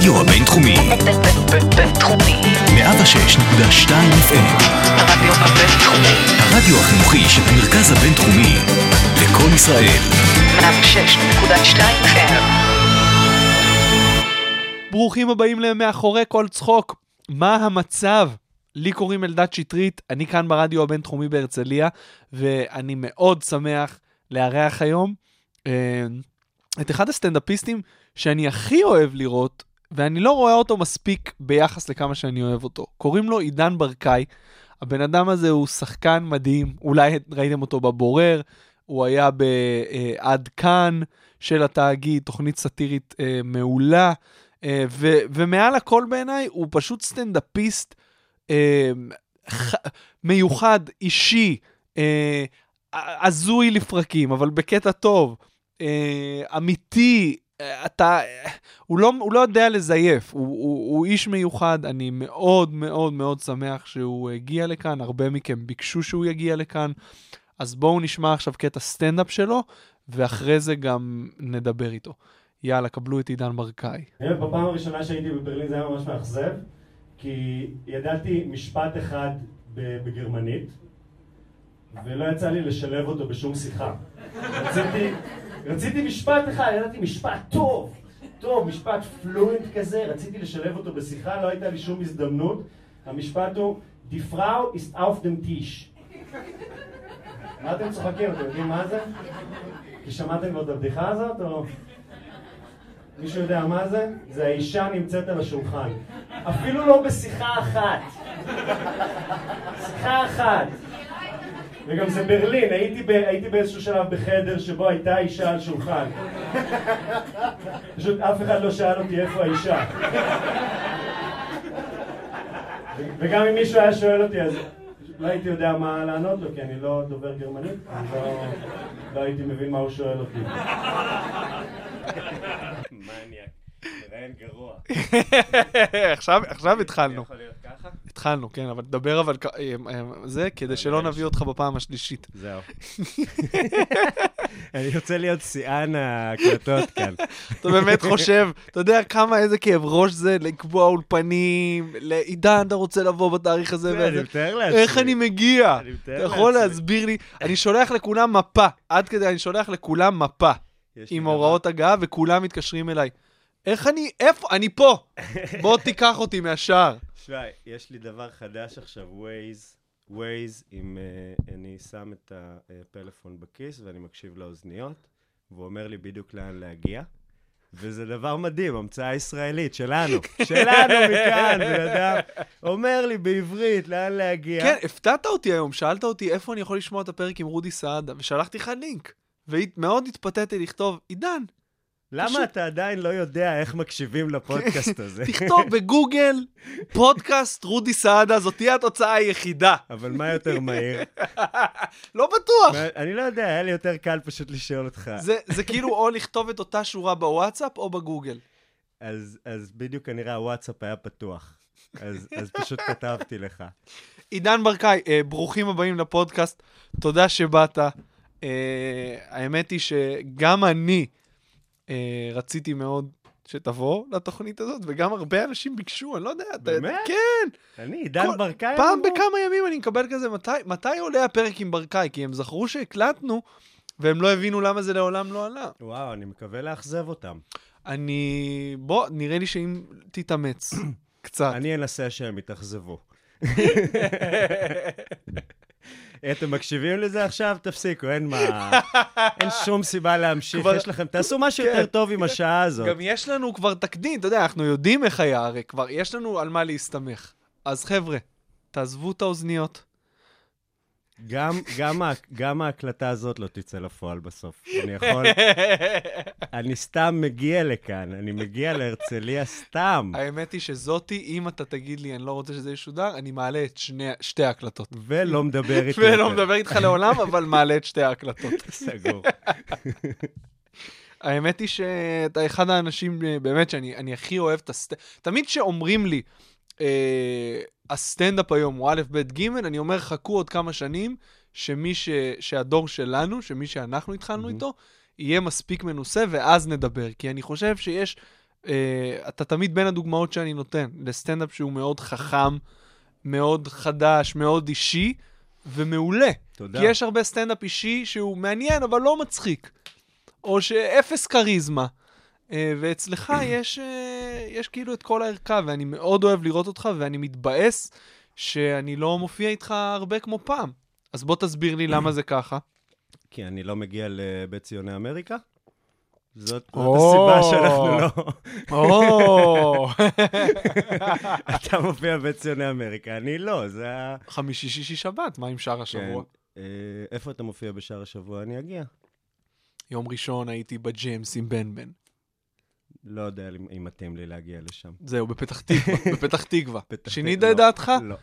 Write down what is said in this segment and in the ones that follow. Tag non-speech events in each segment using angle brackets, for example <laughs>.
הרדיו הבינתחומי, בינתחומי. 106.2 FM, הרדיו הבינתחומי. הרדיו החינוכי של המרכז הבינתחומי, לקום ישראל, 106.2 FM. ברוכים הבאים ל"מאחורי כל צחוק". מה המצב? לי קוראים אלדד שטרית, אני כאן ברדיו הבינתחומי בהרצליה, ואני מאוד שמח לארח היום אה, את אחד הסטנדאפיסטים שאני הכי אוהב לראות, ואני לא רואה אותו מספיק ביחס לכמה שאני אוהב אותו. קוראים לו עידן ברקאי. הבן אדם הזה הוא שחקן מדהים, אולי ראיתם אותו בבורר, הוא היה ב"עד כאן" של התאגיד, תוכנית סאטירית אה, מעולה, אה, ו- ומעל הכל בעיניי הוא פשוט סטנדאפיסט אה, מיוחד, אישי, אה, הזוי לפרקים, אבל בקטע טוב, אה, אמיתי, אה, אתה, אה, הוא לא, הוא לא יודע לזייף, הוא, הוא, הוא איש מיוחד, אני מאוד מאוד מאוד שמח שהוא הגיע לכאן, הרבה מכם ביקשו שהוא יגיע לכאן, אז בואו נשמע עכשיו קטע סטנדאפ שלו, ואחרי זה גם נדבר איתו. יאללה, קבלו את עידן ברקאי. בפעם הראשונה שהייתי בברלין זה היה ממש מאכזב, כי ידעתי משפט אחד בגרמנית, ולא יצא לי לשלב אותו בשום שיחה. רציתי, רציתי משפט אחד, ידעתי משפט טוב, טוב, משפט פלואנט כזה, רציתי לשלב אותו בשיחה, לא הייתה לי שום הזדמנות. המשפט הוא, Die Frau ist auf dem Tisch. מה אתם צוחקים? אתם יודעים מה זה? כי שמעתם כבר את הבדיחה הזאת, או... מישהו יודע מה זה? זה האישה נמצאת על השולחן. אפילו לא בשיחה אחת. שיחה אחת. וגם זה ברלין, הייתי, ב, הייתי באיזשהו שלב בחדר שבו הייתה אישה על שולחן. פשוט אף אחד לא שאל אותי איפה האישה. וגם אם מישהו היה שואל אותי, אז לא הייתי יודע מה לענות לו, כי אני לא דובר גרמנית, אני לא, לא הייתי מבין מה הוא שואל אותי. מניאק, מראיין גרוע. <laughs> עכשיו התחלנו. ככה? התחלנו, כן, אבל דבר אבל אה, אה, זה, כדי שלא נביא אותך בפעם השלישית. זהו. אני רוצה להיות שיאן ההקלטות כאן. אתה באמת חושב, אתה יודע כמה, איזה כאב ראש זה לקבוע אולפנים, לעידן, אתה רוצה לבוא בתאריך הזה זה, אני. מתאר לעצמי. איך אני מגיע? אני מתאר אתה יכול לעצמי. להסביר לי? אני שולח לכולם מפה, עד כדי, אני שולח לכולם מפה עם הוראות הגעה, וכולם מתקשרים אליי. איך אני, איפה? אני פה! <laughs> בוא תיקח אותי מהשער. שי, יש לי דבר חדש עכשיו, ווייז. ווייז, אם אה, אני שם את הפלאפון בכיס ואני מקשיב לאוזניות, והוא אומר לי בדיוק לאן להגיע. וזה דבר מדהים, המצאה ישראלית שלנו, <laughs> שלנו מכאן, בן אדם אומר לי בעברית לאן להגיע. כן, הפתעת אותי היום, שאלת אותי איפה אני יכול לשמוע את הפרק עם רודי סעדה, ושלחתי לך לינק. ומאוד התפתיתי לכתוב, עידן, למה פשוט- אתה עדיין לא יודע איך מקשיבים לפודקאסט <laughs> הזה? תכתוב בגוגל, פודקאסט רודי סעדה, זאת תהיה התוצאה היחידה. אבל מה יותר מהיר? <laughs> לא בטוח. אני לא יודע, היה לי יותר קל פשוט לשאול אותך. זה, זה כאילו או לכתוב את אותה שורה בוואטסאפ או בגוגל. אז, אז בדיוק כנראה הוואטסאפ היה פתוח. אז, אז פשוט כתבתי לך. עידן ברקאי, אה, ברוכים הבאים לפודקאסט, תודה שבאת. אה, האמת היא שגם אני אה, רציתי מאוד שתבוא לתוכנית הזאת, וגם הרבה אנשים ביקשו, אני לא יודע. אתה- באמת? כן. אני, עידן כל- ברקאי? פעם אמרו? בכמה ימים אני מקבל כזה, מתי, מתי עולה הפרק עם ברקאי? כי הם זכרו שהקלטנו, והם לא הבינו למה זה לעולם לא עלה. וואו, אני מקווה לאכזב אותם. אני... בוא, נראה לי שאם תתאמץ <coughs> קצת. אני אנסה שהם יתאכזבו. <laughs> אתם מקשיבים לזה עכשיו? תפסיקו, אין מה... אין שום סיבה להמשיך. כבר- יש לכם... תעשו משהו כן. יותר טוב עם השעה הזאת. גם יש לנו כבר תקדים, אתה יודע, אנחנו יודעים איך היה, הרי כבר יש לנו על מה להסתמך. אז חבר'ה, תעזבו את האוזניות. גם, גם, גם ההקלטה הזאת לא תצא לפועל בסוף. אני יכול... <laughs> אני סתם מגיע לכאן, אני מגיע להרצליה סתם. האמת היא שזאתי, אם אתה תגיד לי, אני לא רוצה שזה ישודר, אני מעלה את שני, שתי ההקלטות. ולא מדבר איתי ולא. מדבר איתך לעולם, אבל מעלה את שתי ההקלטות. <laughs> סגור. <laughs> האמת היא שאתה אחד האנשים, אה, באמת, שאני אני הכי אוהב את הסטנדאפ. תמיד כשאומרים לי, אה, הסטנדאפ היום הוא א', ב', ג', אני אומר, חכו עוד כמה שנים, שמי ש... שהדור שלנו, שמי שאנחנו התחלנו Mhm. איתו, יהיה מספיק מנוסה, ואז נדבר. כי אני חושב שיש אה, אתה תמיד בין הדוגמאות שאני נותן לסטנדאפ שהוא מאוד חכם, מאוד חדש, מאוד אישי ומעולה. תודה. כי יש הרבה סטנדאפ אישי שהוא מעניין, אבל לא מצחיק. או שאפס כריזמה. אה, ואצלך יש, אה, יש כאילו את כל הערכה, ואני מאוד אוהב לראות אותך, ואני מתבאס שאני לא מופיע איתך הרבה כמו פעם. אז בוא תסביר לי למה זה ככה. כי אני לא מגיע לבית ציוני אמריקה? זאת. הסיבה שאנחנו לא... <laughs> <laughs> אתה מופיע בבית ציוני אמריקה, אני לא, זה ה... חמישי, שישי, שבת, מה עם שאר השבוע? כן. אה, איפה אתה מופיע בשאר השבוע? אני אגיע. יום ראשון הייתי בג'יימס עם בן בן. לא יודע אם מתאים לי להגיע לשם. זהו, בפתח תקווה, <laughs> בפתח תקווה. שינית את דעתך? לא.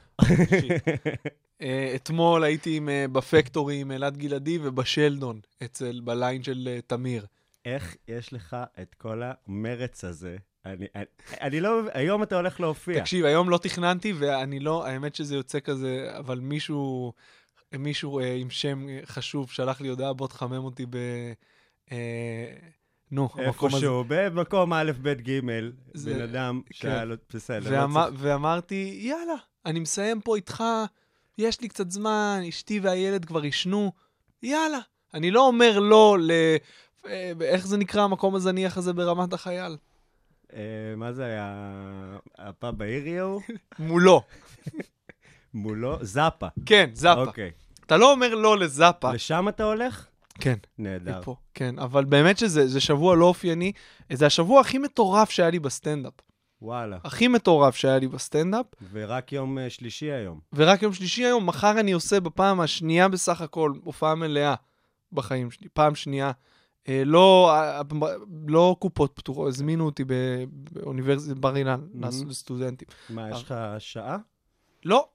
אה, אתמול הייתי אה, בפקטורי עם אלעד גלעדי ובשלדון, אצל, בליין של אה, תמיר. איך יש לך את כל המרץ הזה? אני, אני, אני לא... היום אתה הולך להופיע. תקשיב, היום לא תכננתי, ואני לא, האמת שזה יוצא כזה, אבל מישהו, מישהו אה, עם שם חשוב שלח לי הודעה, בוא תחמם אותי ב... אה, נו, המקום הזה. איפשהו, במקום א', ב', ג', זה- בן אדם כן. שהיה לו... בסדר, לא צריך- ואמרתי, יאללה, אני מסיים פה איתך, יש לי קצת זמן, אשתי והילד כבר עישנו, יאללה. אני לא אומר לא ל... אה, איך זה נקרא המקום הזניח הזה ברמת החייל? אה, מה זה היה? הפאב האירי ההוא? <laughs> מולו. מולו? זאפה. כן, זאפה. אוקיי. אתה לא אומר לא לזאפה. לשם אתה הולך? כן. נהדר. פה, כן, אבל באמת שזה זה שבוע לא אופייני. זה השבוע הכי מטורף שהיה לי בסטנדאפ. וואלה. הכי מטורף שהיה לי בסטנדאפ, ורק יום אה, שלישי היום. ורק יום שלישי היום, מחר אני עושה בפעם השנייה בסך הכל, הופעה מלאה בחיים שלי, פעם שנייה. אה, לא, אה, לא קופות פתוחות, הזמינו אותי באוניברסיטת בר אילן, Mhm. לעשות לסטודנטים. מה, יש לך שעה? לא,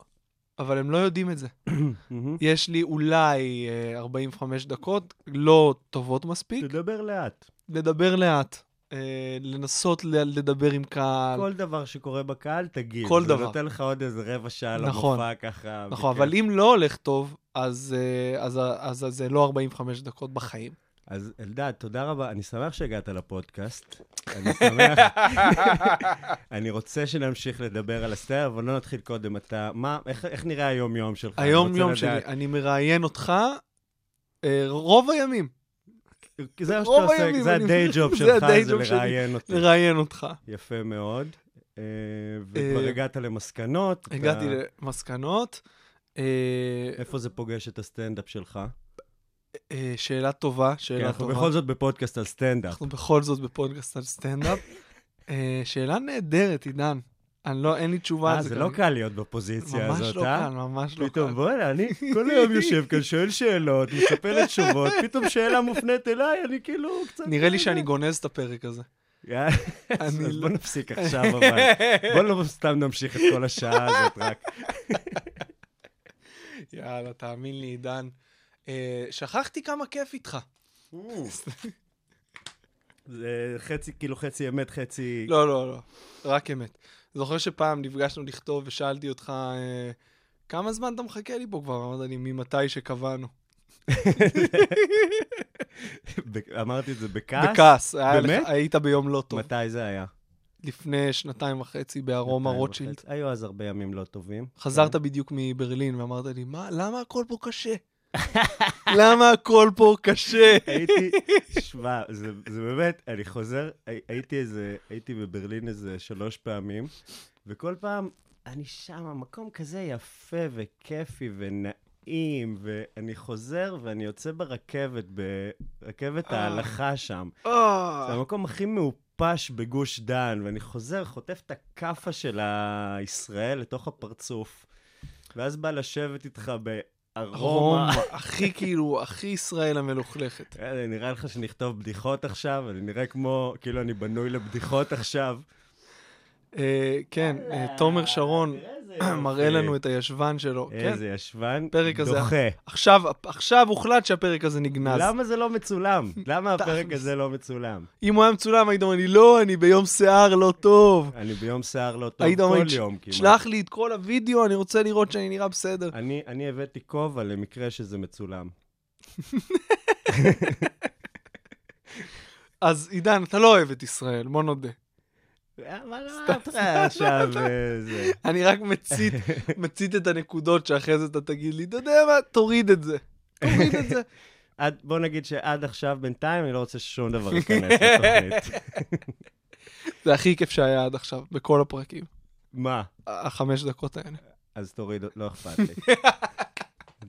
אבל הם לא יודעים את זה. <clears throat> יש לי אולי אה, 45 דקות, לא טובות מספיק, תדבר לאט. לדבר לאט, אה, לנסות לדבר עם קהל. כל דבר שקורה בקהל, תגיד. כל זה דבר. נותן לך עוד איזה רבע שעה נכון. למופע ככה. נכון, בכיף. אבל אם לא הולך טוב, אז, אה, אז, אז, אז זה לא 45 דקות בחיים. אז אלדד, תודה רבה. אני שמח שהגעת לפודקאסט. אני שמח. <laughs> אני רוצה שנמשיך לדבר על הסטייל, אבל לא נתחיל קודם. אתה, מה, איך, איך נראה היום-יום שלך? אני היום רוצה יום לדעת. שלי, אני מראיין אותך אה, רוב הימים, זה מה שאתה עושה, זה ה day job <laughs> שלך, זה. לראיין אותי. לראיין אותך. יפה מאוד. אה, וכבר אה, הגעת למסקנות. הגעתי למסקנות. אה, איפה זה פוגש את הסטנדאפ שלך? אה, שאלה טובה, שאלה אנחנו טובה. בכל זאת בפודקאסט על סטנדאפ. אנחנו בכל זאת בפודקאסט על סטנדאפ. <laughs> אה, שאלה נהדרת, עידן. אני לא, אין לי תשובה אה, על זה. זה כי לא קל להיות בפוזיציה ממש הזאת, לא אה? קל, ממש לא פתאום, קל. בוא'נה, אני <laughs> כל היום יושב כאן, שואל שאלות, מספר תשובות, פתאום שאלה מופנית אליי, אני כאילו קצת... נראה לי שאני גונז את הפרק הזה. אז אני <laughs> אז לא- בוא נפסיק עכשיו, אבל. בוא לא סתם נמשיך את כל השעה הזאת רק. יאללה, תאמין לי, עידן. אה, שכחתי כמה כיף איתך. זה חצי, כאילו חצי אמת, חצי... לא, לא, לא, רק אמת. זוכר שפעם נפגשנו לכתוב ושאלתי אותך, אה, כמה זמן אתה מחכה לי פה כבר? אמרת לי, ממתי שקבענו. <laughs> אמרתי את זה בכעס? בכעס. באמת? היית ביום לא טוב. מתי זה היה? לפני שנתיים וחצי בארומה רוטשילד. היו אז הרבה ימים לא טובים. חזרת בדיוק מברלין ואמרת לי, מה, למה הכל פה קשה? למה הכל פה קשה? הייתי, שמע, זה, זה באמת, אני חוזר, הי- הייתי איזה, הייתי בברלין איזה שלוש פעמים, וכל פעם, אני שם, המקום כזה יפה וכיפי ונעים, ואני חוזר ואני יוצא ברכבת, ברכבת אה. ההלכה שם. זה אה, המקום הכי מעופש בגוש דן, ואני חוזר, חוטף את הכאפה של הישראל לתוך הפרצוף, ואז בא לשבת איתך בארומה. רומא, הכי כאילו, הכי ישראל המלוכלכת. <laughs> אה, נראה לך שנכתוב בדיחות עכשיו? אני נראה כמו, כאילו אני בנוי לבדיחות עכשיו. אה, כן, אה, תומר שרון. מראה לנו את הישבן שלו. כן. איזה ישבן דוחה. עכשיו, הוחלט שהפרק הזה נגנז. למה זה לא מצולם? <laughs> למה הפרק. הזה לא מצולם? אם הוא היה מצולם, היית אומר לי, לא, אני ביום שיער לא טוב. אני ביום שיער לא טוב כל יום כמעט. שלח לי את כל הוידאו, אני רוצה לראות שאני נראה בסדר. אני הבאתי כובע למקרה שזה מצולם. <laughs> אז עידן, אתה לא אוהב את ישראל, בוא נודה. מה אמרת לך <laughs> עכשיו? אה? אני רק מצית, <laughs> מצית את הנקודות שאחרי זה אתה תגיד לי, אתה יודע מה, תוריד את זה. תוריד את זה. <laughs> עד- בוא נגיד שעד עכשיו, בינתיים, אני לא רוצה ששום דבר ייכנס לתוכנית. זה הכי כיף שהיה עד עכשיו, בכל הפרקים. מה? החמש דקות האלה. אז תוריד, לא אכפת לי.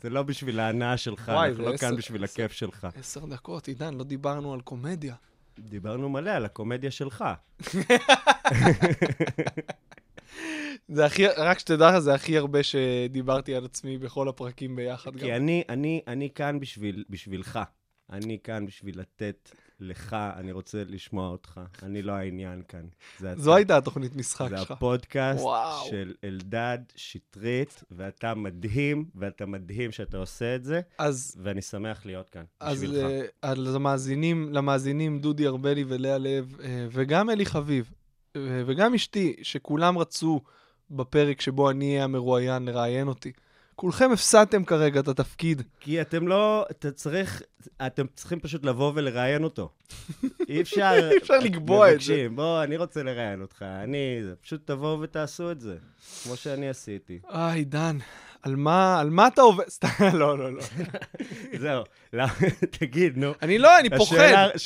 זה לא בשביל ההנאה שלך, אנחנו לא כאן בשביל הכיף שלך. עשר דקות, עידן, לא דיברנו על קומדיה. דיברנו מלא על הקומדיה שלך. זה הכי, רק שתדע, זה הכי הרבה שדיברתי על עצמי בכל הפרקים ביחד גם. כי אני, אני, אני כאן בשביל, בשבילך. אני כאן בשביל לתת לך, אני רוצה לשמוע אותך. אני לא העניין כאן. זה. זו הייתה התוכנית משחק זה שלך. הפודקאסט וואו. של אלדד שטרית, ואתה מדהים, ואתה מדהים שאתה עושה את זה, אז, ואני שמח להיות כאן, אז בשבילך. uh, על המאזינים, למאזינים דודי ארבלי ולאה לב, uh, וגם אלי חביב, וגם אשתי, שכולם רצו בפרק שבו אני אהיה המרואיין לראיין אותי. כולכם הפסדתם כרגע את התפקיד. כי אתם לא, אתה צריך, אתם צריכים פשוט לבוא ולראיין אותו. <laughs> אי אפשר... אי אפשר לקבוע את זה. בוא, אני רוצה לראיין אותך, אני... פשוט תבואו ותעשו את זה, כמו שאני עשיתי. אה, עידן, על מה, על מה אתה עובד? סתם, <laughs> לא, לא, לא. <laughs> זהו, <laughs> תגיד, נו. אני לא, אני פוחד,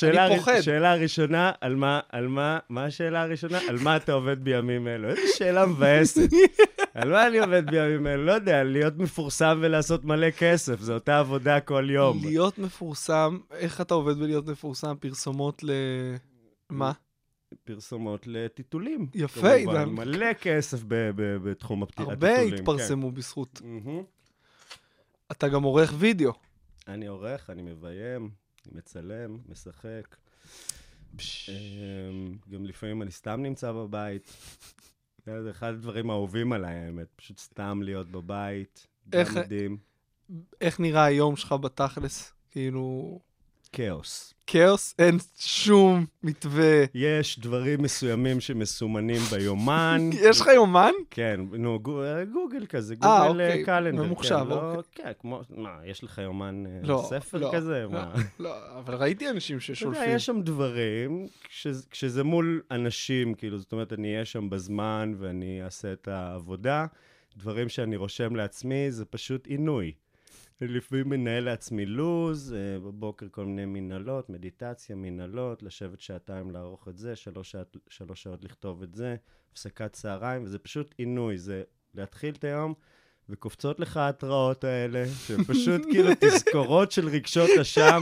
אני פוחד. שאלה הראשונה, על מה, על מה, מה השאלה הראשונה? על מה אתה עובד בימים אלו? איזו שאלה מבאסת. על מה אני עובד בימים אלו? לא יודע, להיות מפורסם ולעשות מלא כסף, זו אותה עבודה כל יום. להיות מפורסם, איך אתה עובד בלהיות מפורסם? פרסומות ל... מה? פרסומות לטיטולים. יפה, כמובן. עידן. מלא כסף ב- ב- בתחום הטיטולים. הרבה כן. התפרסמו בזכות. מהמם. אתה גם עורך וידאו. אני עורך, אני מביים, אני מצלם, משחק. אמ, גם לפעמים אני סתם נמצא בבית. זה אחד הדברים האהובים עליי, האמת. פשוט סתם להיות בבית. איך- גם מדהים. איך נראה היום שלך בתכלס? כאילו... כאוס. כאוס? אין שום מתווה. יש דברים מסוימים שמסומנים ביומן. <laughs> יש לך יומן? כן, נו, גו- גוגל כזה, אה, גוגל אה, אוקיי, קלנדר. ממוחשב, כן, לא- אוקיי. כן, כמו, מה, יש לך יומן אה, לא, ספר לא, כזה? לא, מה? <laughs> לא, אבל ראיתי אנשים אתה יודע, ששולפים. יש שם דברים, כשזה, כשזה מול אנשים, כאילו, זאת אומרת, אני אהיה שם בזמן ואני אעשה את העבודה, דברים שאני רושם לעצמי, זה פשוט עינוי. לפעמים מנהל לעצמי לוז, אה, בבוקר כל מיני מנהלות, מדיטציה, מנהלות, לשבת שעתיים לערוך את זה, שלוש שעות, שלוש שעות לכתוב את זה, הפסקת צהריים, וזה פשוט עינוי, זה להתחיל את היום. וקופצות לך ההתראות האלה, שפשוט <laughs> כאילו תזכורות של רגשות אשם.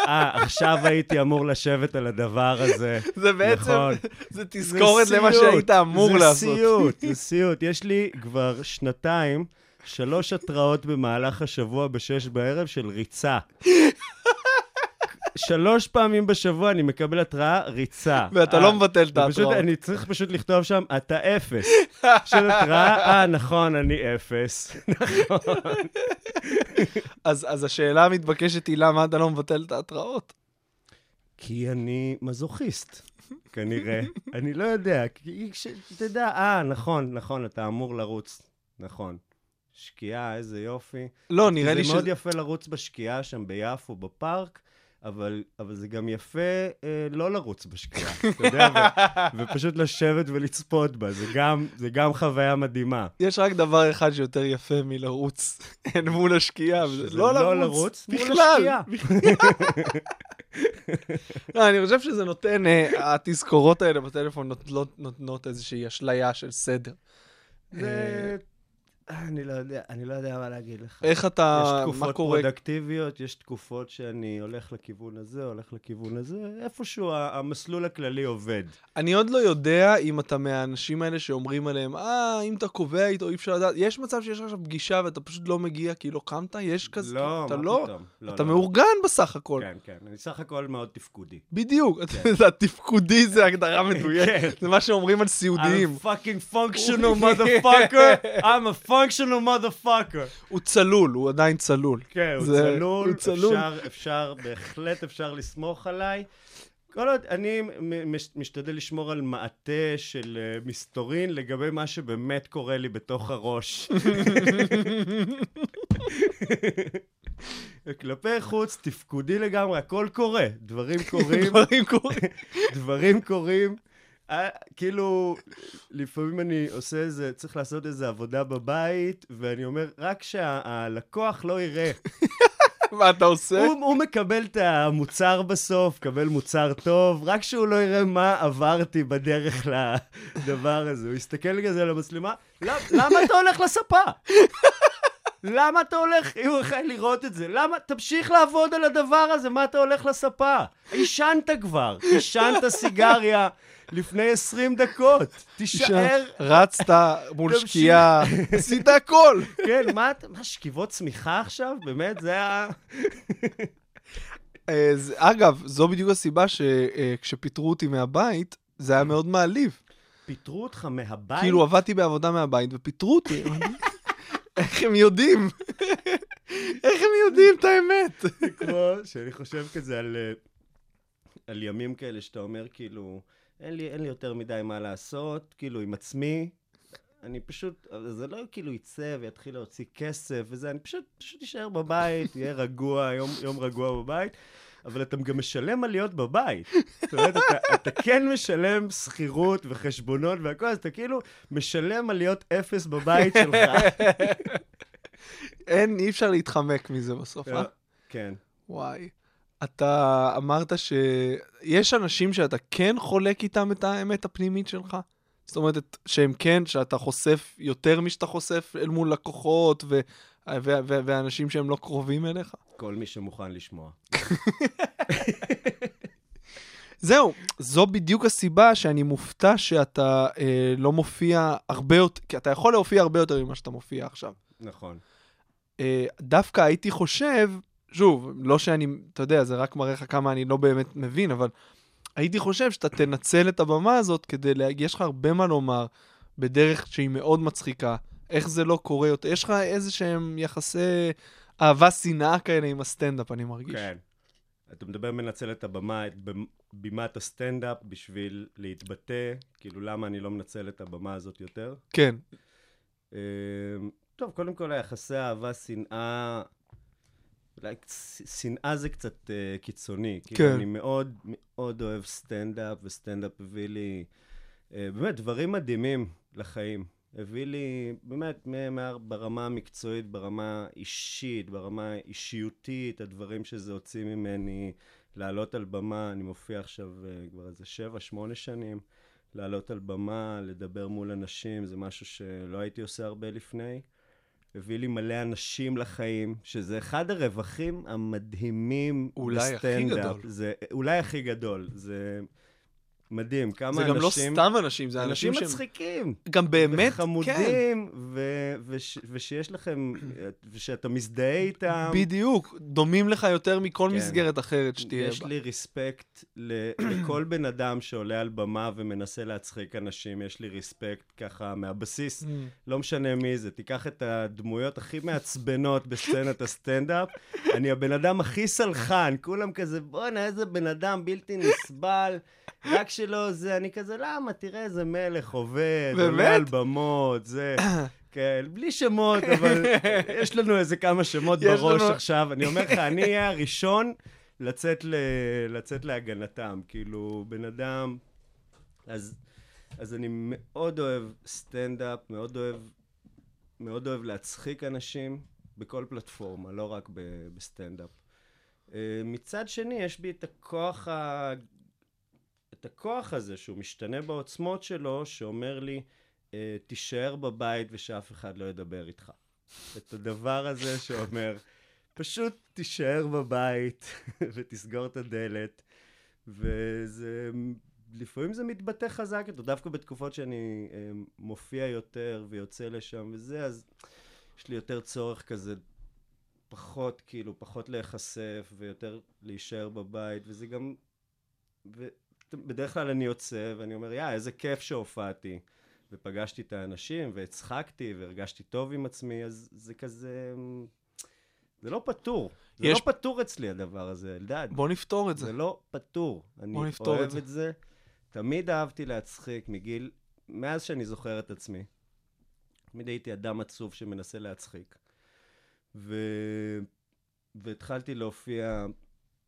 אה, עכשיו הייתי אמור לשבת על הדבר הזה. זה בעצם, נכון. זה תזכורת זה למה שהיית אמור זה לעשות. סיוט, זה סיוט. יש לי כבר שנתיים, שלוש התראות במהלך השבוע בשש בערב של ריצה. שלוש פעמים בשבוע אני מקבל התראה ריצה. ואתה לא מבטל את ההתראות. אני צריך פשוט לכתוב שם, אתה אפס. פשוט התראה, אה, נכון, אני אפס. אז אז השאלה המתבקשת היא למה אתה לא מבטל את ההתראות? כי אני מזוכיסט, כנראה. אני לא יודע, כי יודע, אה, נכון, נכון, אתה אמור לרוץ. נכון. שקיעה, איזה יופי. לא, נראה לי זה ש... מאוד יפה לרוץ בשקיעה שם ביפו, בפארק, אבל, אבל זה גם יפה אה, לא לרוץ בשקיעה, <laughs> אתה יודע, ו, ופשוט לשבת ולצפות בה, זה גם, זה גם חוויה מדהימה. יש רק דבר אחד שיותר יפה מלרוץ <laughs> אל מול השקיעה, וזה שזה לא לא לרוץ. לרוץ מול בכלל. השקיעה. <laughs> לא, אני חושב שזה נותן, אה, התזכורות האלה בטלפון נותנות- נותנות איזושהי אשליה של סדר. זה... אני לא יודע, אני לא יודע מה להגיד לך. איך אתה, יש מה תקופות קורה? פרודקטיביות, יש תקופות שאני הולך לכיוון הזה, הולך לכיוון הזה, איפשהו המסלול הכללי עובד. אני עוד לא יודע אם אתה מהאנשים האלה שאומרים עליהם, אה, אם אתה קובע איתו, אי אפשר לדעת. יש מצב שיש לך עכשיו פגישה ואתה פשוט לא מגיע כי לא קמת? יש כזה? לא, מה לא? פתאום. לא, אתה לא. מאורגן בסך הכל. כן, כן. אני סך הכל מאוד תפקודי. בדיוק. <laughs> התפקודי זה הגדרה <laughs> כן. מדויקת. זה מה שאומרים על סיעודיים. I'm fucking functional <laughs> motherfucker, I'm a functional motherfucker. הוא צלול, הוא עדיין צלול. כן, הוא זה- צלול, הוא צלול. אפשר, אפשר, בהחלט אפשר לסמוך עליי. כל עוד אני משתדל לשמור על מעטה של אה, מסתורין לגבי מה שבאמת קורה לי בתוך הראש. <laughs> כלפי חוץ, תפקודי לגמרי, הכל קורה, דברים קורים, דברים קורים. <laughs> דברים קורים, כאילו, לפעמים אני עושה איזה, צריך לעשות איזה עבודה בבית, ואני אומר, רק שהלקוח לא יראה. <laughs> מה אתה עושה? הוא, הוא מקבל את המוצר בסוף, מקבל מוצר טוב, רק שהוא לא יראה מה עברתי בדרך לדבר הזה. הוא יסתכל כזה על המצלמה, "למ- למה אתה הולך לספה? למה אתה הולך, הוא יכול לראות את זה, למה, תמשיך לעבוד על הדבר הזה, מה אתה הולך לספה? עישנת כבר, עישנת סיגריה לפני 20 דקות, תישאר, רצת מול שקיעה, עשית הכל. כן, מה, שכיבות צמיחה עכשיו? באמת, זה. אה, זה- אגב, זו בדיוק הסיבה שכשפיטרו אותי מהבית, זה היה מאוד מעליב. פיטרו אותך מהבית? כאילו, עבדתי בעבודה מהבית ופיטרו אותי. איך הם יודעים? איך הם יודעים את האמת? כמו שאני חושב כזה על, אה, על ימים כאלה שאתה אומר, כאילו, אין לי, אין לי יותר מדי מה לעשות, כאילו, עם עצמי. אני פשוט, זה לא כאילו יצא ויתחיל להוציא כסף וזה, אני פשוט, פשוט אשאר בבית, יהיה רגוע, יום, יום רגוע בבית, אבל אתה גם משלם על להיות בבית. זאת אומרת, אתה, אתה כן משלם שכירות וחשבונות והכל, אז אתה כאילו משלם על להיות אפס בבית שלך. <laughs> אין, אי אפשר להתחמק מזה בסוף, אה? כן. וואי. אתה אמרת שיש אנשים שאתה כן חולק איתם את האמת הפנימית שלך? זאת אומרת, שהם כן, שאתה חושף יותר משאתה חושף אל מול לקוחות ו- ו- ו- ואנשים שהם לא קרובים אליך? כל מי שמוכן לשמוע. זהו, זו בדיוק הסיבה שאני מופתע שאתה אה, לא מופיע הרבה יותר, כי אתה יכול להופיע הרבה יותר ממה שאתה מופיע עכשיו. נכון. אה, דווקא הייתי חושב, שוב, לא שאני, אתה יודע, זה רק מראה לך כמה אני לא באמת מבין, אבל הייתי חושב שאתה תנצל את הבמה הזאת כדי להגיע, יש לך הרבה מה לומר בדרך שהיא מאוד מצחיקה. איך זה לא קורה יותר? יש לך איזה שהם יחסי אהבה-שנאה כאלה עם הסטנדאפ, אני מרגיש. כן. אתה מדבר מנצל את הבמה, את בימת הסטנדאפ בשביל להתבטא, כאילו למה אני לא מנצל את הבמה הזאת יותר. כן. אה, טוב, קודם כל היחסי אהבה, שנאה, אולי שנאה זה קצת אה, קיצוני. כן. כאילו אני מאוד מאוד אוהב סטנדאפ, וסטנדאפ הביא לי אה, באמת דברים מדהימים לחיים. הביא לי, באמת, ברמה המקצועית, ברמה אישית, ברמה אישיותית, הדברים שזה הוציא ממני, לעלות על במה, אני מופיע עכשיו אה, כבר איזה שבע, שמונה שנים, לעלות על במה, לדבר מול אנשים, זה משהו שלא הייתי עושה הרבה לפני. הביא לי מלא אנשים לחיים, שזה אחד הרווחים המדהימים אולי הכי בסטנדאפ. גדול. זה אולי הכי גדול, זה מדהים. כמה זה אנשים... גם לא סתם אנשים, זה אנשים אנשים. מצחיקים. גם באמת, כן. וחמודים, ו- וש- ושיש לכם, ושאתה מזדהה איתם. בדיוק, דומים לך יותר מכל כן. מסגרת אחרת שתהיה יש בה. לי ריספקט ל- <coughs> לכל בן אדם שעולה על במה ומנסה להצחיק אנשים, יש לי ריספקט ככה מהבסיס, Mm. לא משנה מי זה. תיקח את הדמויות הכי מעצבנות בסצנת הסטנדאפ, <laughs> אני הבן אדם הכי סלחן, כולם כזה, בואנה, איזה בן אדם בלתי נסבל, רק שלא זה, אני כזה, למה? תראה איזה מלך עובד? עולה על במות, זה... <coughs> כן, בלי שמות, אבל <laughs> יש לנו איזה כמה שמות בראש לנו- עכשיו. אני אומר לך, <laughs> אני אהיה הראשון לצאת, ל... לצאת להגנתם. כאילו, בן אדם... אז, אז אני מאוד אוהב סטנדאפ, מאוד אוהב, מאוד אוהב להצחיק אנשים בכל פלטפורמה, לא רק ב- בסטנדאפ. אה, מצד שני, יש בי את הכוח, ה... את הכוח הזה, שהוא משתנה בעוצמות שלו, שאומר לי, אה, תישאר בבית ושאף אחד לא ידבר איתך. את הדבר הזה שאומר, פשוט תישאר בבית <laughs> ותסגור את הדלת, וזה... לפעמים זה מתבטא חזק יותר, דווקא בתקופות שאני אה, מופיע יותר ויוצא לשם וזה, אז יש לי יותר צורך כזה, פחות כאילו, פחות להיחשף ויותר להישאר בבית, וזה גם... ובדרך כלל אני יוצא ואני אומר, יא, איזה כיף שהופעתי. ופגשתי את האנשים והצחקתי והרגשתי טוב עם עצמי, אז זה כזה... זה לא פתור. זה יש- לא פתור אצלי הדבר הזה, אלדד. בוא נפתור את זה זה. לא פתור. אני נפתור את אוהב זה. את זה. תמיד אהבתי להצחיק מגיל, מאז שאני זוכר את עצמי. תמיד הייתי אדם עצוב שמנסה להצחיק. ו... והתחלתי להופיע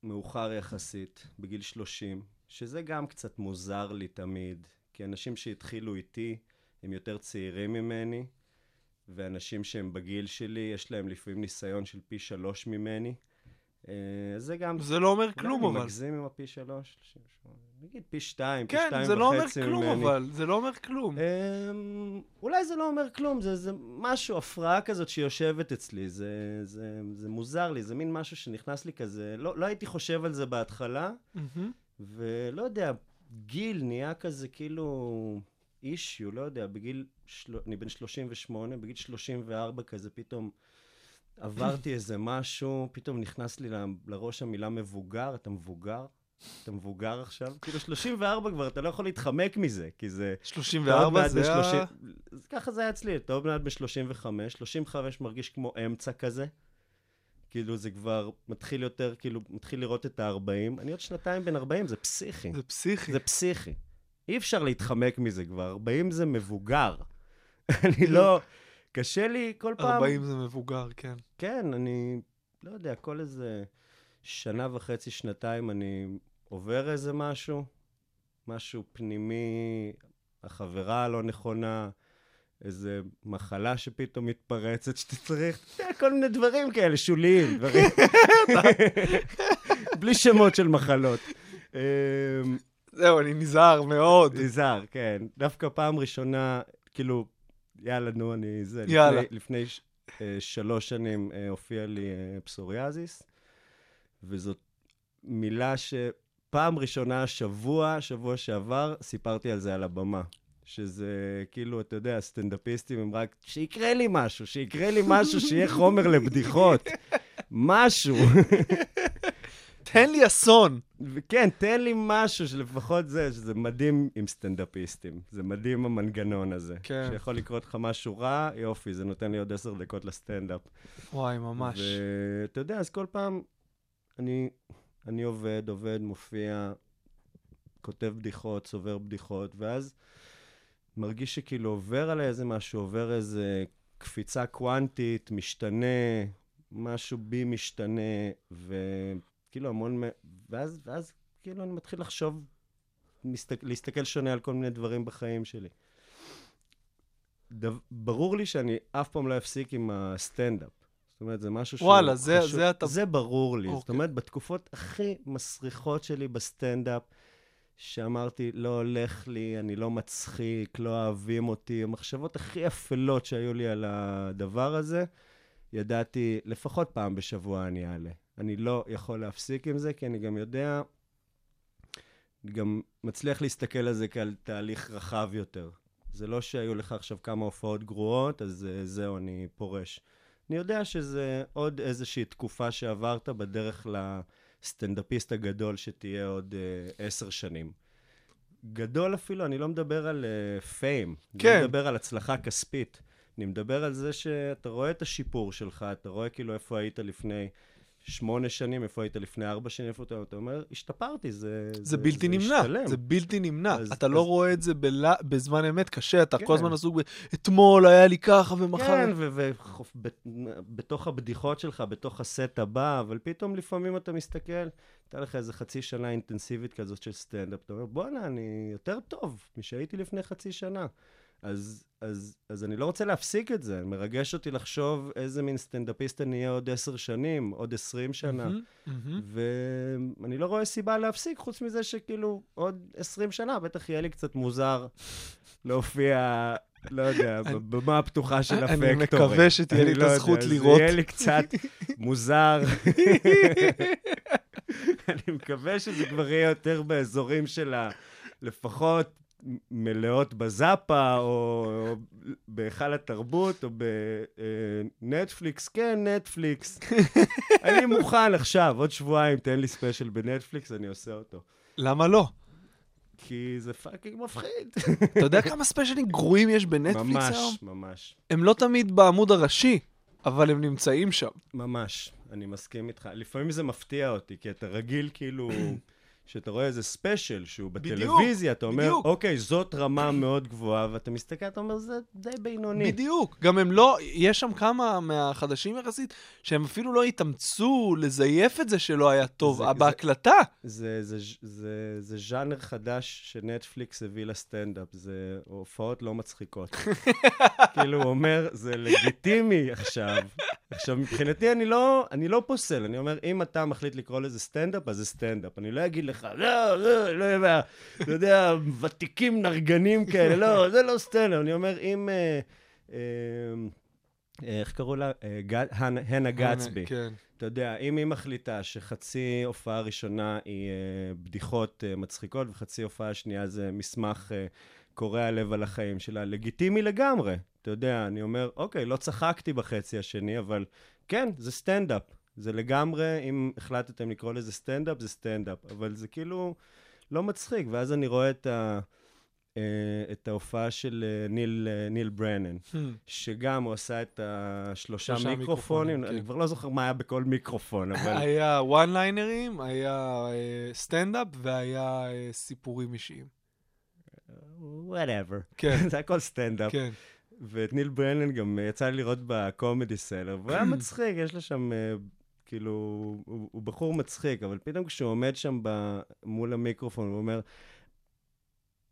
מאוחר יחסית, בגיל 30, שזה גם קצת מוזר לי תמיד. כי אנשים שהתחילו איתי הם יותר צעירים ממני, ואנשים שהם בגיל שלי, יש להם לפעמים ניסיון של פי שלוש ממני. אה, זה גם... זה לא אומר כלום, אני אבל. מגזים עם הפי שלוש, נגיד פי שתיים, פי כן, שתיים זה לא אומר וחצי כלום, ממני. אבל. זה לא אומר כלום. אמ, אולי זה לא אומר כלום, זה, זה משהו, הפרעה כזאת שיושבת אצלי, זה, זה, זה מוזר לי, זה מין משהו שנכנס לי כזה, לא, לא הייתי חושב על זה בהתחלה. ולא יודע, גיל נהיה כזה כאילו אישיו, לא יודע, בגיל, של... אני בן 38, בגיל 34 כזה פתאום עברתי <coughs> איזה משהו, פתאום נכנס לי ל- לראש המילה מבוגר, אתה מבוגר? אתה מבוגר עכשיו? כאילו 34 כבר, אתה לא יכול להתחמק מזה, כי זה... אתה עוד 34 מעט זה ה... 30 אז ככה זה היה אצלי, אתה עוד מעט ב-35, 35 מרגיש כמו אמצע כזה. כאילו זה כבר מתחיל יותר, כאילו, מתחיל לראות את ה-40. אני עוד שנתיים בן 40, זה פסיכי. זה פסיכי. זה פסיכי. אי אפשר להתחמק מזה כבר, 40 זה מבוגר. <laughs> אני לא... קשה לי כל פעם... 40 זה מבוגר, כן. כן, אני לא יודע, כל איזה שנה וחצי, שנתיים אני עובר איזה משהו, משהו פנימי, החברה הלא נכונה, איזה מחלה שפתאום מתפרצת שאתה צריך, יודע, כל מיני דברים כאלה, שוליים, דברים. <laughs> בלי שמות של מחלות. אמ, זהו, אני נזהר מאוד. נזהר, כן. דווקא פעם ראשונה, כאילו, יאללה, נו, אני... זה, יאללה. לפני, לפני ש, אה, שלוש שנים אה, הופיע לי אה, פסוריאזיס, וזאת מילה שפעם ראשונה השבוע, שבוע שעבר, סיפרתי על זה על הבמה. שזה כאילו, אתה יודע, הסטנדאפיסטים הם רק, שיקרה לי משהו, שיקרה לי משהו, שיהיה חומר לבדיחות. משהו. תן לי אסון. וכן, תן לי משהו שלפחות זה, שזה מדהים עם סטנדאפיסטים. זה מדהים המנגנון הזה. כן. שיכול לקרות לך משהו רע, יופי, זה נותן לי עוד עשר דקות לסטנדאפ. וואי, ממש. ואתה יודע, אז כל פעם אני, אני עובד, עובד, מופיע, כותב בדיחות, צובר בדיחות, ואז מרגיש שכאילו עובר עליי איזה משהו, עובר איזה קפיצה קוונטית, משתנה, משהו בי משתנה, וכאילו המון... ואז, ואז כאילו אני מתחיל לחשוב, מסתכל, להסתכל שונה על כל מיני דברים בחיים שלי. דו, ברור לי שאני אף פעם לא אפסיק עם הסטנדאפ. זאת אומרת, זה משהו שהוא וואלה, זה- חשוב. זה אתה- זה ברור לי. זאת אוקיי. אומרת, בתקופות הכי מסריחות שלי בסטנדאפ, שאמרתי, לא הולך לי, אני לא מצחיק, לא אוהבים אותי, המחשבות הכי אפלות שהיו לי על הדבר הזה, ידעתי, לפחות פעם בשבוע אני אעלה. אני לא יכול להפסיק עם זה, כי אני גם יודע, גם מצליח להסתכל על זה כעל תהליך רחב יותר. זה לא שהיו לך עכשיו כמה הופעות גרועות, אז אה, זהו, אני פורש. אני יודע שזה עוד איזושהי תקופה שעברת בדרך לסטנדאפיסט הגדול שתהיה עוד אה, עשר שנים. גדול אפילו, אני לא מדבר על פיים. אני כן. לא מדבר על הצלחה כספית. אני מדבר על זה שאתה רואה את השיפור שלך, אתה רואה כאילו איפה היית לפני שמונה שנים, איפה היית לפני ארבע שנים, איפה אתה, אתה אומר, השתפרתי, זה... זה בלתי נמנע, השתלם." זה בלתי נמנע. אז- אתה לא אז- רואה את זה בלה- בזמן אמת, קשה, אתה כן. כל הזמן עסוק ב... אתמול היה לי ככה ומחר... כן, ובתוך הבדיחות שלך, בתוך הסט הבא, אבל פתאום לפעמים אתה מסתכל, הייתה לך איזה חצי שנה אינטנסיבית כזאת של סטנדאפ, אתה אומר, בואנה, אני יותר טוב משהייתי לפני חצי שנה. אז, אז, אז אני לא רוצה להפסיק את זה, מרגש אותי לחשוב איזה מין סטנדאפיסט אני אהיה עוד עשר שנים, עוד עשרים שנה. מהמם, מהמם. ואני לא רואה סיבה להפסיק, חוץ מזה שכאילו עוד 20 שנה בטח יהיה לי קצת מוזר להופיע, לא יודע, <laughs> בבמה הפתוחה של אני הפקטורי. מקווה שתהיה לי אני את לא הזכות זה לראות. יהיה לי קצת מוזר. <laughs> <laughs> אני מקווה שזה כבר יהיה יותר באזורים של ה... לפחות מלאות בזאפה, או, או בהיכל התרבות, או בנטפליקס. כן, נטפליקס. <laughs> אני מוכן עכשיו, עוד שבועיים תן לי ספיישל בנטפליקס, אני עושה אותו. למה לא? כי זה fucking מפחיד. אתה יודע כמה ספיישלים גרועים יש בנטפליקס היום? ממש, ממש, הם לא תמיד בעמוד הראשי, אבל הם נמצאים שם. ממש. אני מסכים איתך. לפעמים זה מפתיע אותי, כי אתה רגיל כאילו שאתה רואה איזה ספיישל שהוא בדיוק, בטלוויזיה, אתה אומר, בדיוק. אוקיי, זאת רמה מאוד גבוהה, ואתה מסתכל, אתה אומר, זה די בינוני. בדיוק. גם הם לא, יש שם כמה מהחדשים יחסית, שהם אפילו לא התאמצו לזייף את זה שלא היה טוב. זה- זה- בהקלטה. זה, זה, זה, זה ז'אנר חדש שנטפליקס הביא לסטנדאפ, זה הופעות לא מצחיקות. <laughs> כאילו, הוא אומר, זה לגיטימי עכשיו. עכשיו, מבחינתי אני לא, אני לא פוסל, אני אומר, אם אתה מחליט לקרוא לזה סטנדאפ, אז זה סטנדאפ. אני לא אגיד לך, לא, לא, לא יודע, אתה יודע, ותיקים נרגנים כאלה, לא, <laughs> זה לא סטנדאפ. אני אומר, אם... אה, אה, אה, איך קראו לה? הנה- גדסבי. כן. אתה יודע, אם היא מחליטה שחצי הופעה ראשונה היא בדיחות מצחיקות וחצי הופעה שנייה זה מסמך קורע לב על החיים שלה, לגיטימי לגמרי. אתה יודע, אני אומר, אוקיי, לא צחקתי בחצי השני, אבל כן, זה סטנדאפ. זה לגמרי, אם החלטתם לקרוא לזה סטנדאפ, זה סטנדאפ. אבל זה כאילו לא מצחיק. ואז אני רואה את, ה, uh, את ההופעה של uh, ניל, uh, ניל ברנן. Hmm. שגם הוא עשה את השלושה שלושה מיקרופונים, מיקרופונים, אני כן. כבר לא זוכר מה היה בכל מיקרופון, אבל <laughs> היה one linerים, היה אה, סטנדאפ והיה אה, סיפורים אישיים. whatever. כן, <laughs> זה הכל סטנדאפ. כן. ואת ניל ברנן גם אה, יצא לי לראות בקומדי סלר, והוא היה <clears throat> מצחיק, יש לו שם, אה, כאילו, הוא, הוא בחור מצחיק, אבל פתאום כשהוא עומד שם ב, מול המיקרופון, הוא אומר,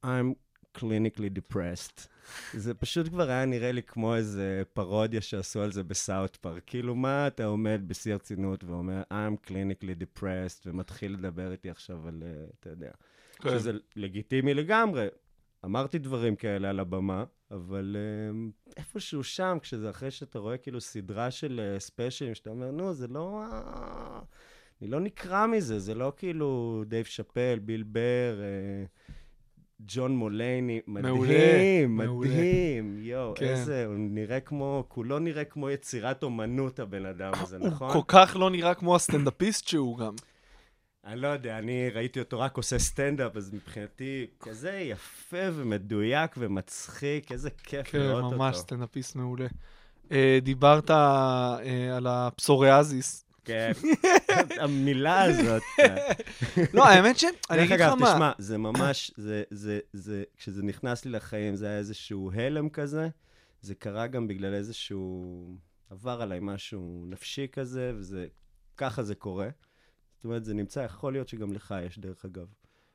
I'm clinically depressed. <laughs> זה פשוט כבר היה נראה לי כמו איזה פרודיה שעשו על זה בסאוט פארק. כאילו, מה אתה עומד בשיא הרצינות ואומר, I'm clinically depressed, ומתחיל לדבר איתי עכשיו על, אה, אתה יודע. כן. שזה לגיטימי לגמרי. אמרתי דברים כאלה על הבמה, אבל um, איפשהו שם, כשזה אחרי שאתה רואה כאילו סדרה של ספיישלים, שאתה אומר, נו, זה לא... אה, אני לא נקרע מזה, זה לא כאילו דייב שאפל, ביל בר, אה, ג'ון מולייני, מעולה, מדהים, מעולה. מדהים, יואו, כן. איזה, הוא נראה כמו, כולו נראה כמו יצירת אומנות הבן אדם הזה, הוא <coughs> נכון? כל כך לא נראה כמו הסטנדאפיסט שהוא גם. אני לא יודע, אני ראיתי אותו רק עושה סטנדאפ, אז מבחינתי כזה יפה ומדויק ומצחיק, איזה כיף כן, לראות אותו. ממש סטנדאפיסט מעולה. אה, דיברת אה, על הפסוריאזיס. כן, <laughs> המילה הזאת. <laughs> לא, האמת שאני דרך אגיד לך אגב, מה. תשמע, זה ממש, זה, זה, זה, כשזה נכנס לי לחיים, זה היה איזשהו הלם כזה. זה קרה גם בגלל איזשהו, עבר עליי משהו נפשי כזה, וזה, ככה זה קורה. זאת אומרת, זה נמצא, יכול להיות שגם לך יש, דרך אגב.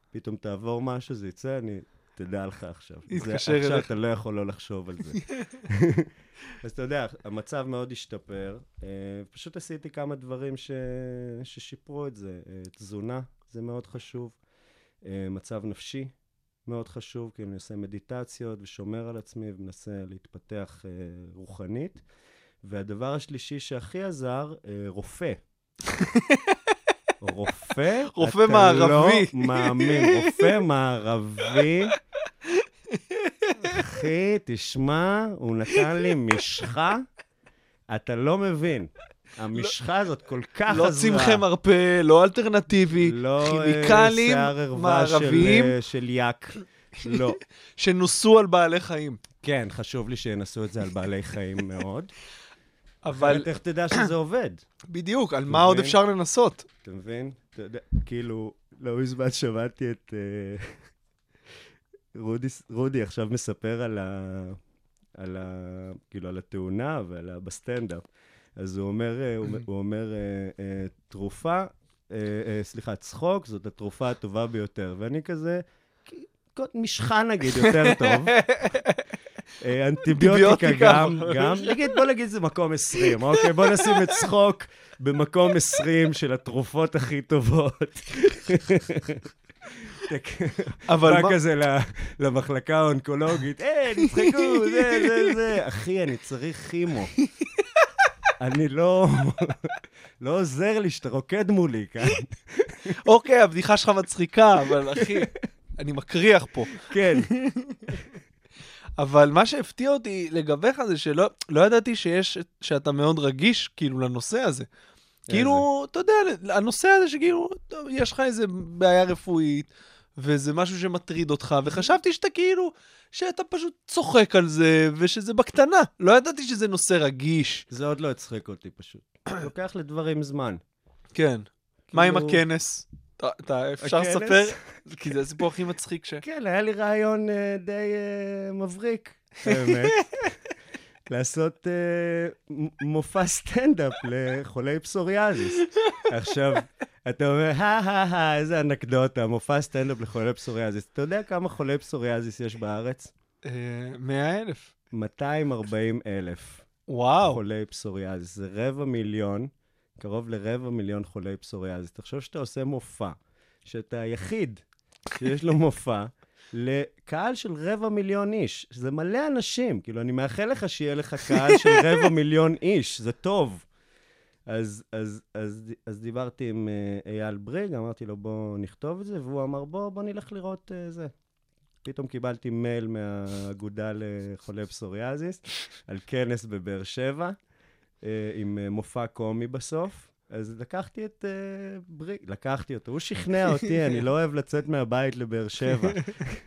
פתאום תעבור משהו, זה יצא, אני, תדע לך עכשיו. זה- יתקשר עכשיו אליך. אתה לא יכול לא לחשוב על זה. <laughs> אז אתה יודע, המצב מאוד השתפר. אה, פשוט עשיתי כמה דברים ש... ששיפרו את זה. אה, תזונה, זה מאוד חשוב. אה, מצב נפשי, מאוד חשוב, כי אני עושה מדיטציות ושומר על עצמי ומנסה להתפתח רוחנית. והדבר השלישי שהכי עזר, רופא. <laughs> רופא? רופא אתה מערבי. לא מאמין, רופא מערבי. אחי, תשמע, הוא נתן לי משחה, אתה לא מבין. המשחה הזאת כל כך לא עזרה. צמחי מרפא, לא אלטרנטיבי, לא אה, כימיקלים שיער ערווה של, מערביים של יאק. לא. שנוסו על בעלי חיים. כן, חשוב לי שינסו את זה על בעלי חיים מאוד. אבל אחרת איך תדע שזה עובד? בדיוק, על מה עוד? אפשר לנסות? אתה מבין? אתה יודע, כאילו, לא מזמן שמעתי את... אה, רודי, רודי עכשיו מספר על ה... על ה... כאילו, על התאונה ועל ה... בסטנדאפ. אז הוא אומר, אה, הוא, הוא אומר, אה, תרופה, סליחה, צחוק זאת התרופה הטובה ביותר. ואני כזה, "כל- משחה נגיד יותר טוב. <laughs> אה, אנטיביוטיקה. גם, גם, נגיד, בוא נגיד זה מקום 20, אוקיי? בוא נשים את צחוק במקום 20 של התרופות הכי טובות. אבל מה- כזה ל- למחלקה האונקולוגית, היי, נצחקו, זה, זה, זה. אחי, אני צריך כימו. אני לא... לא עוזר לי שאתה רוקד מולי כאן. אוקיי, הבדיחה שלך מצחיקה, אבל אחי, אני מקריח פה. כן. אבל מה שהפתיע אותי לגביך זה שלא לא ידעתי שיש, שאתה מאוד רגיש כאילו לנושא הזה. כאילו, אתה יודע, הנושא הזה שכאילו, יש לך איזה בעיה רפואית, וזה משהו שמטריד אותך, וחשבתי שאתה כאילו, שאתה פשוט צוחק על זה, ושזה בקטנה. לא ידעתי שזה נושא רגיש. זה עוד לא הצחיק אותי פשוט. <coughs> לוקח לדברים זמן. כן. מה עם כאילו- הכנס? אתה- אפשר? לספר? כי זה הסיפור הכי מצחיק ש... כן, היה לי רעיון אה, די אה, מבריק, האמת. <laughs> לעשות אה, מופע סטנדאפ לחולי פסוריאזיס. עכשיו, אתה אומר, הא-הא-הא, איזה אנקדוטה, מופע סטנדאפ לחולי פסוריאזיס. אתה יודע כמה חולי פסוריאזיס יש בארץ? אה, מאה אלף. 240 אלף וואו. חולי פסוריאזיס. זה רבע מיליון, קרוב לרבע מיליון חולי פסוריאזיס. תחשוב שאתה עושה מופע, שאתה היחיד שיש לו מופע, לקהל של רבע מיליון איש. זה מלא אנשים. כאילו, אני מאחל לך שיהיה לך קהל של <laughs> רבע מיליון איש, זה טוב. אז, אז, אז, אז דיברתי עם אה, אייל בריג, אמרתי לו, בוא נכתוב את זה, והוא אמר, בוא, בוא נלך לראות אה, זה. פתאום קיבלתי מייל מהאגודה לחולי פסוריאזיס על כנס בבאר שבע, עם אה, מופע קומי בסוף. אז לקחתי את אה, בריג, לקחתי אותו. הוא שכנע אותי, אני לא אוהב לצאת מהבית לבאר שבע.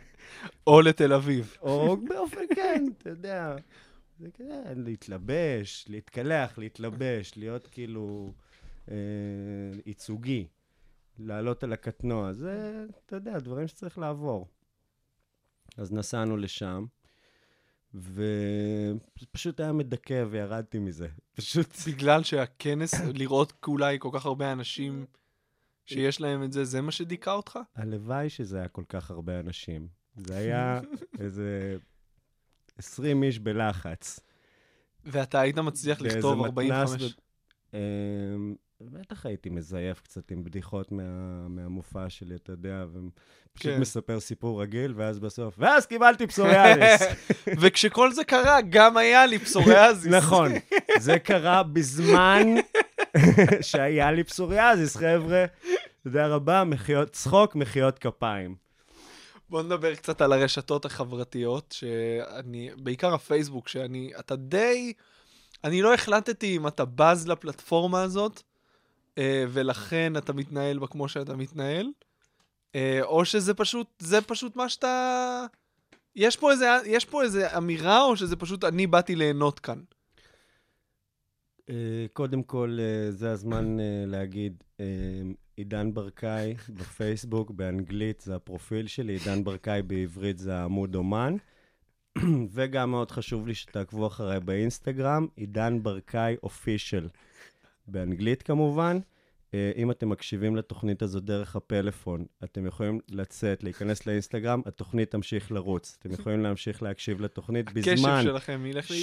<laughs> או לתל אביב. או באופן, כן, אתה יודע, זה כזה, להתלבש, להתקלח, להתלבש, להיות כאילו אה, ייצוגי, לעלות על הקטנוע, זה, אתה יודע, דברים שצריך לעבור. אז נסענו לשם, וזה פשוט היה מדכא וירדתי מזה. פשוט, <laughs> בגלל שהכנס, לראות אולי כל כך הרבה אנשים שיש להם את זה, זה מה שדיכא אותך? הלוואי שזה היה כל כך הרבה אנשים. זה היה <laughs> איזה 20 איש בלחץ. ואתה היית מצליח לכתוב מתנ"ס 45... ב- אמ, בטח הייתי מזייף קצת עם בדיחות מה, מהמופע שלי, אתה יודע, ופשוט כן. מספר סיפור רגיל, ואז בסוף, ואז קיבלתי פסוריאליס. <laughs> וכשכל זה קרה, גם היה לי פסוריאזיס. <laughs> נכון, זה קרה בזמן <laughs> שהיה לי פסוריאזיס, חבר'ה. תודה רבה, מחיאות צחוק, מחיאות כפיים. בוא נדבר קצת על הרשתות החברתיות, שאני, בעיקר הפייסבוק, שאני, אתה די, אני לא החלטתי אם אתה בז לפלטפורמה הזאת, ולכן אתה מתנהל בה כמו שאתה מתנהל, אה, או שזה פשוט, זה פשוט מה שאתה... יש פה איזה, יש פה איזה אמירה, או שזה פשוט אני באתי ליהנות כאן? אה, קודם כל, אה, זה הזמן אה, להגיד, אה, עידן ברקאי בפייסבוק, באנגלית זה הפרופיל שלי, עידן ברקאי בעברית זה העמוד אומן. <clears throat> וגם מאוד חשוב לי שתעקבו אחריי באינסטגרם, עידן ברקאי אופישל. באנגלית כמובן. אה, אם אתם מקשיבים לתוכנית הזו דרך הפלאפון, אתם יכולים לצאת, להיכנס לאינסטגרם, התוכנית תמשיך לרוץ. אתם יכולים להמשיך להקשיב לתוכנית בזמן.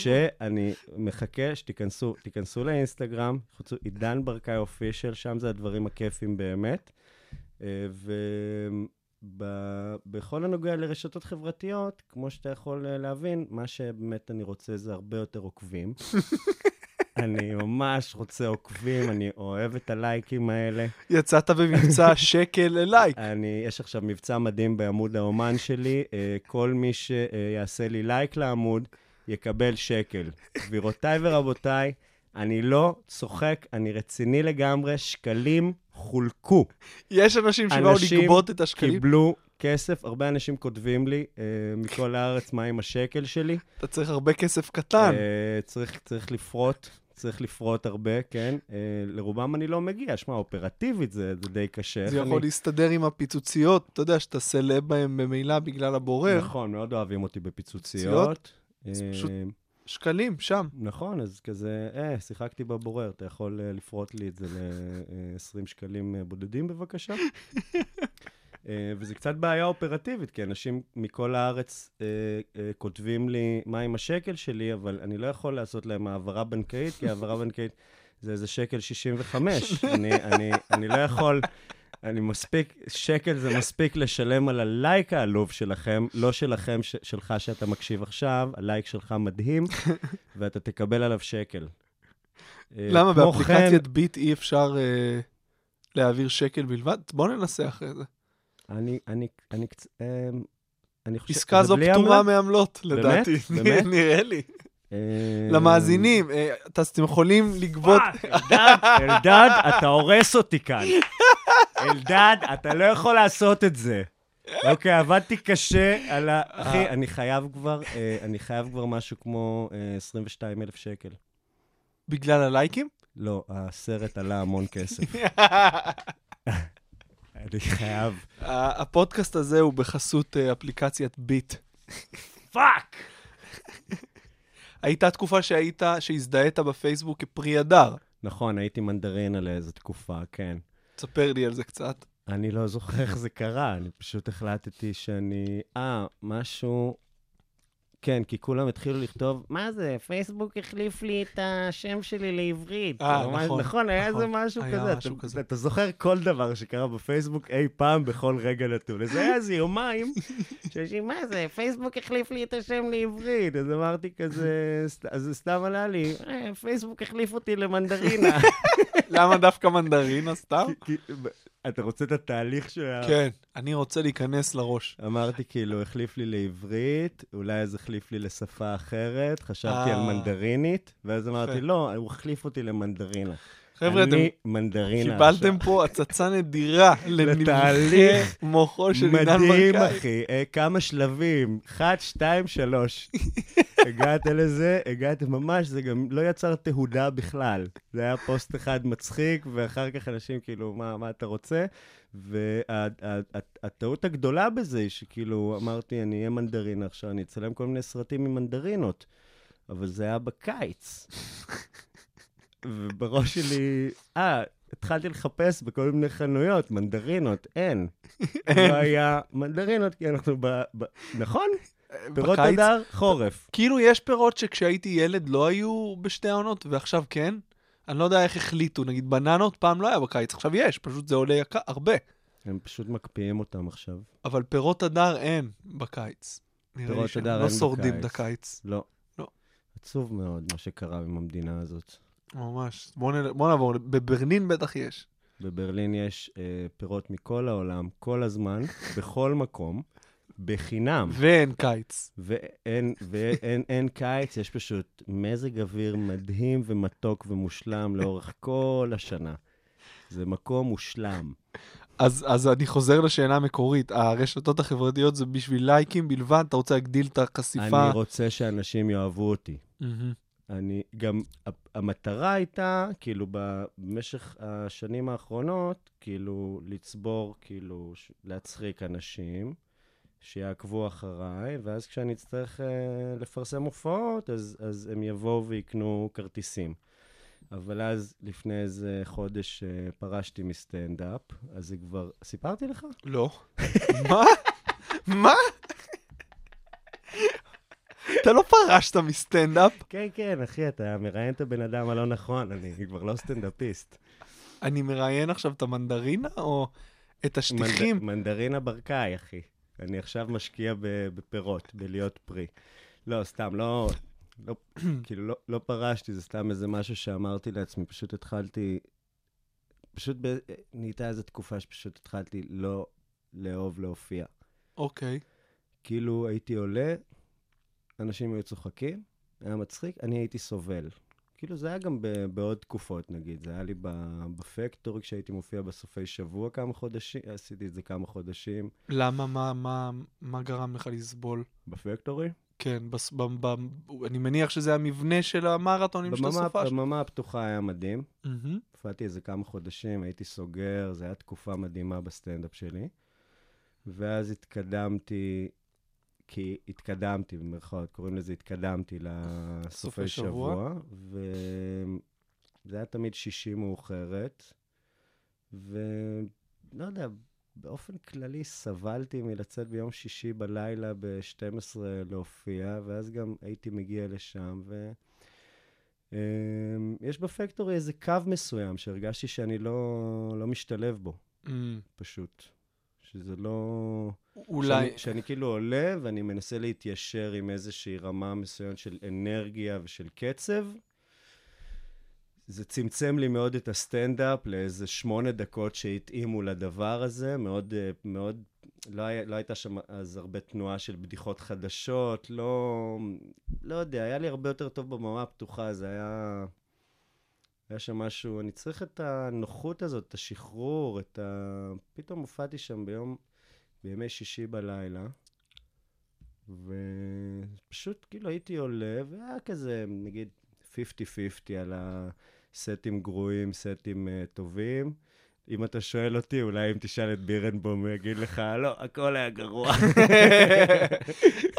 שאני מחכה שתיכנסו תיכנסו לאינסטגרם, חוצו עידן ברקאי אופישל, שם זה הדברים הכיפים באמת. אה, ובכל הנוגע לרשתות חברתיות, כמו שאתה יכול אה, להבין, מה שבאמת אני רוצה זה הרבה יותר עוקבים. <laughs> אני ממש רוצה עוקבים, אני אוהב את הלייקים האלה. יצאת במבצע <laughs> שקל ללייק. אני, יש עכשיו מבצע מדהים בעמוד האומן שלי, אה, כל מי שיעשה לי לייק לעמוד, יקבל שקל. גבירותיי ורבותיי, אני לא צוחק, אני רציני לגמרי, שקלים חולקו. יש אנשים שבאו אנשים לגבות את השקלים. קיבלו כסף, הרבה אנשים כותבים לי אה, מכל הארץ מה עם השקל שלי. אתה צריך הרבה כסף קטן. אה, צריך, צריך לפרוט, צריך לפרוט הרבה, כן. אה, לרובם אני לא מגיע, שמע, אופרטיבית זה, זה די קשה. זה יכול אני- להסתדר עם הפיצוציות, אתה יודע, שאתה סלב בהם ממילא בגלל הבורר. נכון, מאוד אוהבים אותי בפיצוציות. זה אה, פשוט- שקלים, שם. נכון, אז כזה, אה, שיחקתי בבורר, אתה יכול אה, לפרוט לי את זה ל-20 שקלים בודדים בבקשה? <laughs> אה, וזה קצת בעיה אופרטיבית, כי אנשים מכל הארץ אה, אה, כותבים לי מה עם השקל שלי, אבל אני לא יכול לעשות להם העברה בנקאית, כי העברה בנקאית זה איזה שקל 65. אני, אני, אני לא יכול... אני מספיק, שקל זה מספיק לשלם על הלייק העלוב שלכם, לא שלכם, ש, שלך שאתה מקשיב עכשיו, הלייק שלך מדהים, ואתה תקבל עליו שקל. למה כן, באפליקציית ביט אי אפשר אה, להעביר שקל בלבד? בוא ננסה אחרי זה. אני, אני, אני, קצ- אמ, אני חושב... עסקה זו פטורה? מעמלות, לדעתי. באמת? <laughs> נראה לי. אמ, למאזינים, אה, אתם יכולים לגבות... אלדד, אלדד, אתה הורס אותי כאן. אלדד, אתה לא יכול לעשות את זה. אוקיי, עבדתי קשה על ה... אחי, אני חייב כבר, אה, אני חייב כבר משהו כמו 22 אלף שקל. בגלל הלייקים? לא, הסרט עלה המון כסף. <laughs> אני חייב. הפודקאסט הזה הוא בחסות אה, אפליקציית ביט. fuck! הייתה תקופה שהיית, שהזדהית בפייסבוק כפרי הדר. נכון, הייתי מנדרינה לאיזו תקופה, כן. תספר לי על זה קצת. אני לא זוכר איך זה קרה, אני פשוט החלטתי שאני... אה, משהו... כן, כי כולם התחילו לכתוב, מה זה, פייסבוק החליף לי את השם שלי לעברית. אה, נכון, נכון, היה נכון. איזה משהו היה כזה. משהו אתה- כזה. אתה זוכר כל דבר שקרה בפייסבוק אי פעם בכל רגע נתון. אז היה איזה יומיים, שאנשים, מה זה, פייסבוק החליף לי את השם לעברית. אז אמרתי כזה, אז זה סתם עלה לי, "אה, פייסבוק החליף אותי למנדרינה. <laughs> למה דווקא מנדרינה סתם? אתה רוצה את התהליך שה... כן, אני רוצה להיכנס לראש. אמרתי כאילו, החליף לי לעברית, אולי אז החליף לי לשפה אחרת, חשבתי על אה. מנדרינית, ואז אמרתי. לא, הוא החליף אותי למנדרינה. חבר'ה, אתם אני מנדרינה קיבלתם פה הצצה נדירה <laughs> לתהליך מוחו של עידן מדהים, ברקאי. אחי. אה, כמה שלבים. אחת, שתיים, שלוש. <laughs> הגעת לזה, הגעת ממש, זה גם לא יצר תהודה בכלל. זה היה פוסט אחד מצחיק, ואחר כך אנשים כאילו, מה, מה אתה רוצה? והטעות הגדולה בזה היא שכאילו, אמרתי, אני אהיה מנדרינה עכשיו, אני אצלם כל מיני סרטים עם מנדרינות. אבל זה היה בקיץ. <laughs> ובראש שלי, אה, התחלתי לחפש בכל מיני חנויות, מנדרינות, אין. <laughs> לא היה מנדרינות, כי אנחנו ב... ב... נכון? פירות בקיץ- אדר, חורף. כאילו יש פירות שכשהייתי ילד לא היו בשתי העונות, ועכשיו כן. אני לא יודע איך החליטו, נגיד בננות פעם לא היה בקיץ, עכשיו יש, פשוט זה עולה יקר, הרבה. הם פשוט מקפיאים אותם עכשיו. אבל פירות הדר אין בקיץ. פירות הדר לא אין שורדים את בקיץ. הקיץ. לא. לא. עצוב מאוד מה שקרה עם המדינה הזאת. ממש. בוא, נ... בוא נעבור, בברלין בטח יש. בברלין יש אה, פירות מכל העולם, כל הזמן, <laughs> בכל מקום, בחינם. ואין קיץ. ואין, ואין אין קיץ, יש פשוט מזג אוויר מדהים ומתוק ומושלם לאורך כל השנה. זה מקום מושלם. אז, אז אני חוזר לשאלה המקורית, הרשתות החברתיות זה בשביל לייקים בלבד, אתה רוצה להגדיל את החשיפה? אני רוצה שאנשים יאהבו אותי. מהמם. אני גם, המטרה הייתה, כאילו, במשך השנים האחרונות, כאילו, לצבור, כאילו, ש- להצחיק אנשים, שיעקבו אחריי, ואז כשאני אצטרך אה, לפרסם הופעות, אז, אז הם יבואו ויקנו כרטיסים. אבל אז, לפני איזה חודש, אה, פרשתי מסטנדאפ, אז זה כבר... סיפרתי לך? לא. <laughs> מה? מה? אתה לא פרשת מסטנדאפ? כן, כן, אחי, אתה מראיין את הבן אדם הלא נכון, אני כבר לא סטנדאפיסט. אני מראיין עכשיו את המנדרינה או את השטיחים? מנד... מנדרינה ברקאי, אחי. אני עכשיו משקיע. בפירות, בלהיות פרי. לא, סתם, לא... לא <clears throat> כאילו, לא, לא פרשתי, זה סתם איזה משהו שאמרתי לעצמי, פשוט התחלתי... פשוט ב... נהייתה איזו תקופה שפשוט התחלתי לא לאהוב להופיע. אוקיי. כאילו, הייתי עולה, אנשים היו צוחקים, היה מצחיק, אני הייתי סובל. כאילו, זה היה גם ב- בעוד תקופות, נגיד. זה היה לי ב- בפקטורי, כשהייתי מופיע בסופי שבוע כמה חודשים, עשיתי את זה כמה חודשים. למה, מה, מה, מה גרם לך לסבול? בפקטורי? כן, בס, ב, ב, אני מניח שזה המבנה של המרתונים של הסופש. בממה הפתוחה היה מדהים. הופעתי איזה כמה חודשים, הייתי סוגר, זו הייתה תקופה מדהימה בסטנדאפ שלי. ואז התקדמתי, כי התקדמתי, במרכאות, קוראים לזה התקדמתי לסופי סופי שבוע. וזה היה תמיד שישי מאוחרת, ולא יודע, באופן כללי סבלתי מלצאת ביום שישי בלילה ב-12 להופיע, ואז גם הייתי מגיע לשם, ו... אמ, יש בפקטורי איזה קו מסוים שהרגשתי שאני לא, לא משתלב בו, אמ, פשוט. שזה לא... אולי, שאני, שאני כאילו עולה ואני מנסה להתיישר עם איזושהי רמה מסוימת של אנרגיה ושל קצב. זה צמצם לי מאוד את הסטנדאפ לאיזה שמונה דקות שהתאימו לדבר הזה, מאוד, אה, מאוד, לא, היה, לא הייתה שם אז הרבה תנועה של בדיחות חדשות, לא, לא יודע, היה לי הרבה יותר טוב בבמה הפתוחה, זה היה, היה שם משהו, אני צריך את הנוחות הזאת, את השחרור, את ה... פתאום הופעתי שם ביום, בימי שישי בלילה, ופשוט כאילו הייתי עולה, והיה כזה, נגיד, 50-50 על הסטים גרועים, סטים uh, טובים, אם אתה שואל אותי, אולי אם תשאל את בירנבום, הוא יגיד לך, לא, הכל היה גרוע. <laughs>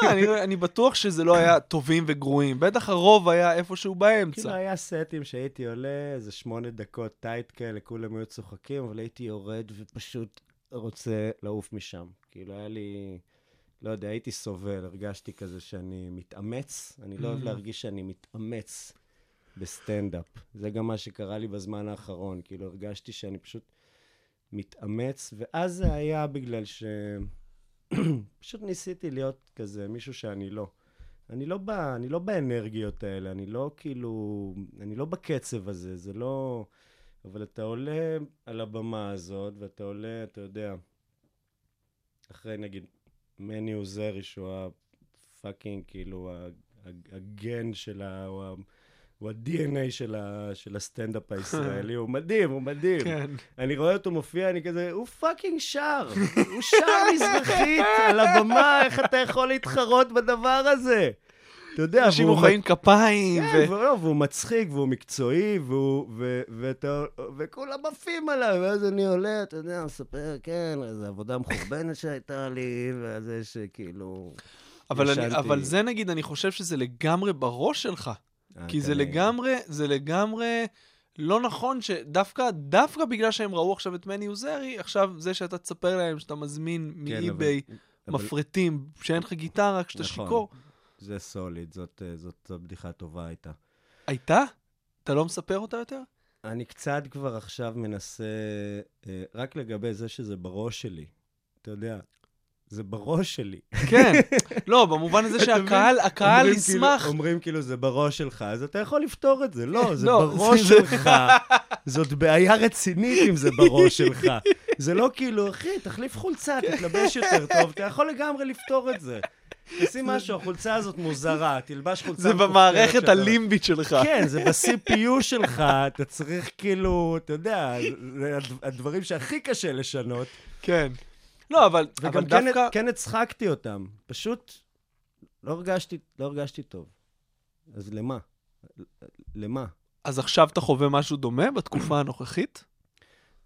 לא, אני- בטוח שזה לא היה טובים וגרועים. בטח הרוב היה איפשהו כאילו באמצע. היה סטים שהייתי עולה, איזה שמונה דקות tight כאלה, כולם היו צוחקים, אבל הייתי יורד ופשוט רוצה לעוף משם. כאילו, היה לי, לא יודע, הייתי סובל, הרגשתי כזה שאני מתאמץ, אני לא אוהב Mhm. להרגיש שאני מתאמץ בסטנדאפ. זה גם מה שקרה לי בזמן האחרון, כאילו, הרגשתי שאני פשוט מתאמץ, ואז זה היה בגלל ש... <clears throat> פשוט ניסיתי להיות כזה, מישהו שאני לא. אני לא, ב, אני לא באנרגיות האלה, אני לא כאילו, אני לא בקצב הזה, זה לא... אבל אתה עולה על הבמה הזאת, ואתה עולה, אתה יודע, אחרי נגיד מני עוזרי, שהוא הפאקינג, כאילו, הגן של ה- הוא ה-DNA של, ה, של הסטנדאפ הישראלי, <laughs> הוא מדהים, הוא מדהים. כן. אני רואה אותו מופיע, אני כזה, הוא פאקינג שר. הוא שר מזרחית על הבמה, איך אתה יכול להתחרות בדבר הזה? אתה יודע, אנשים והוא מוחאים כפיים, כן, ו... והוא, מצחיק, והוא מקצועי, והוא, ו, ואתה, וכולם עפים עליו, ואז אני עולה, אתה יודע, מספר, כן, איזו עבודה מחורבנת שהייתה לי, וזה שכאילו... אבל, אני. אבל זה נגיד, אני חושב שזה לגמרי בראש שלך. אה, כי זה כנראה. לגמרי, זה לגמרי לא נכון שדווקא, דווקא בגלל שהם ראו עכשיו את מני עוזרי, עכשיו זה שאתה תספר להם שאתה מזמין כן, מאי-ביי אבל- מפרטים, שאין לך גיטרה, כשאתה נכון. שיכור. זה סוליד, זאת, אה, זאת, זאת בדיחה טובה הייתה. הייתה? אתה לא מספר אותה יותר? אני קצת כבר עכשיו מנסה, אה, רק לגבי זה שזה בראש שלי. אתה יודע, זה בראש שלי. כן. <laughs> לא, במובן הזה שהקהל? הקהל אומרים ישמח. כאילו, אומרים כאילו זה בראש שלך, אז אתה יכול לפתור את זה. לא, זה לא, בראש זה- שלך. זאת בעיה רצינית אם זה בראש שלך. זה לא כאילו, אחי, תחליף חולצה, תתלבש יותר טוב, אתה יכול לגמרי לפתור את זה. תשים משהו, החולצה הזאת מוזרה, תלבש חולצה זה במערכת הלימבית שלך. כן, זה ב-CPU שלך, אתה צריך כאילו, אתה יודע, הדברים שהכי קשה לשנות. כן. לא, אבל, אבל וגם כן, דווקא... כן הצחקתי אותם, פשוט לא הרגשתי, לא הרגשתי טוב. אז למה? למה? אז עכשיו אתה חווה משהו דומה בתקופה הנוכחית?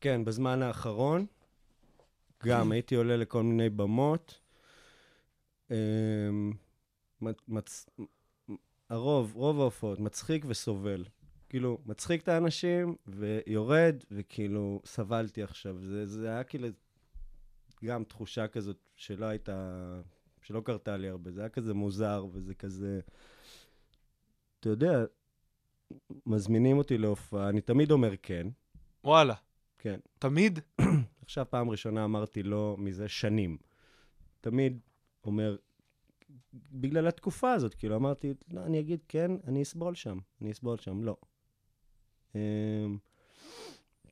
כן, בזמן האחרון, גם הייתי עולה לכל מיני במות. אמ, מצ- מצ- הרוב, רוב ההופעות, מצחיק וסובל. כאילו, מצחיק את האנשים, ויורד, וכאילו, סבלתי עכשיו. זה, זה היה כאילו גם תחושה כזאת שלא הייתה, שלא קרתה לי הרבה. זה היה כזה מוזר, וזה כזה... אתה יודע, מזמינים אותי להופעה, אני תמיד אומר כן. וואלה. כן. תמיד? עכשיו פעם ראשונה אמרתי לא מזה שנים. תמיד אומר, בגלל התקופה הזאת, כאילו אמרתי, לא, אני אגיד כן, אני אסבול שם, אני אסבול שם, לא. אמ,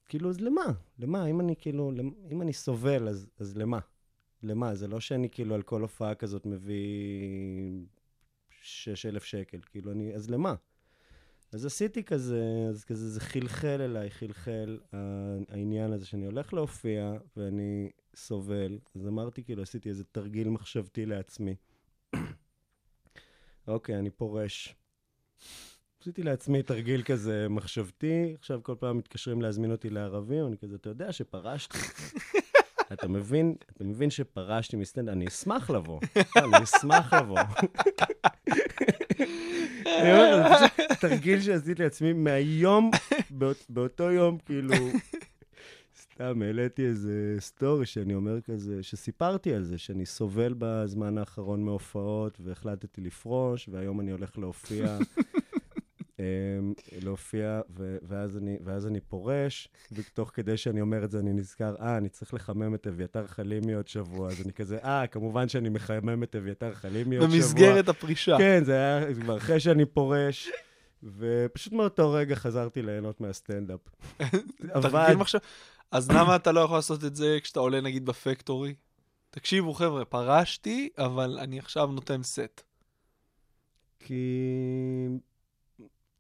כאילו, אז למה? למה? אם אני כאילו, אם אני סובל, אז, אז למה? למה? זה לא שאני כאילו על כל הופעה כזאת מביא 6,000 שקל, כאילו, אני, אז למה? אז עשיתי כזה, אז כזה זה חלחל אליי, חלחל העניין הזה שאני הולך להופיע ואני סובל. אז אמרתי, כאילו, עשיתי איזה תרגיל מחשבתי לעצמי. <coughs> אוקיי, אני פורש. עשיתי לעצמי תרגיל כזה מחשבתי, עכשיו כל פעם מתקשרים להזמין אותי לערבים, אני כזה, אתה יודע שפרשתי. <laughs> אתה מבין, אתה מבין שפרשתי מסטנד, אני אשמח לבוא, אני אשמח לבוא. <laughs> אני אומר לך, זה פשוט תרגיל שעשיתי לעצמי מהיום, באות- באותו יום, כאילו, סתם העליתי איזה סטורי שאני אומר כזה, שסיפרתי על זה, שאני סובל בזמן האחרון מהופעות, והחלטתי לפרוש, והיום אני הולך להופיע. <laughs> אמ, להופיע, ו- ואז אני, ואז אני פורש, ותוך כדי שאני אומר את זה, אני נזכר, אה, אני צריך לחמם את אביתר חלימי עוד שבוע, אז אני כזה, אה, כמובן שאני מחמם את אביתר חלימי עוד שבוע. במסגרת הפרישה. כן, זה היה כבר אחרי שאני פורש, ופשוט מאותו רגע חזרתי ליהנות מהסטנדאפ. <laughs> עבד. אז למה אתה לא יכול לעשות את זה כשאתה עולה נגיד בפקטורי? תקשיבו חבר'ה, פרשתי, אבל אני עכשיו נותן סט. כי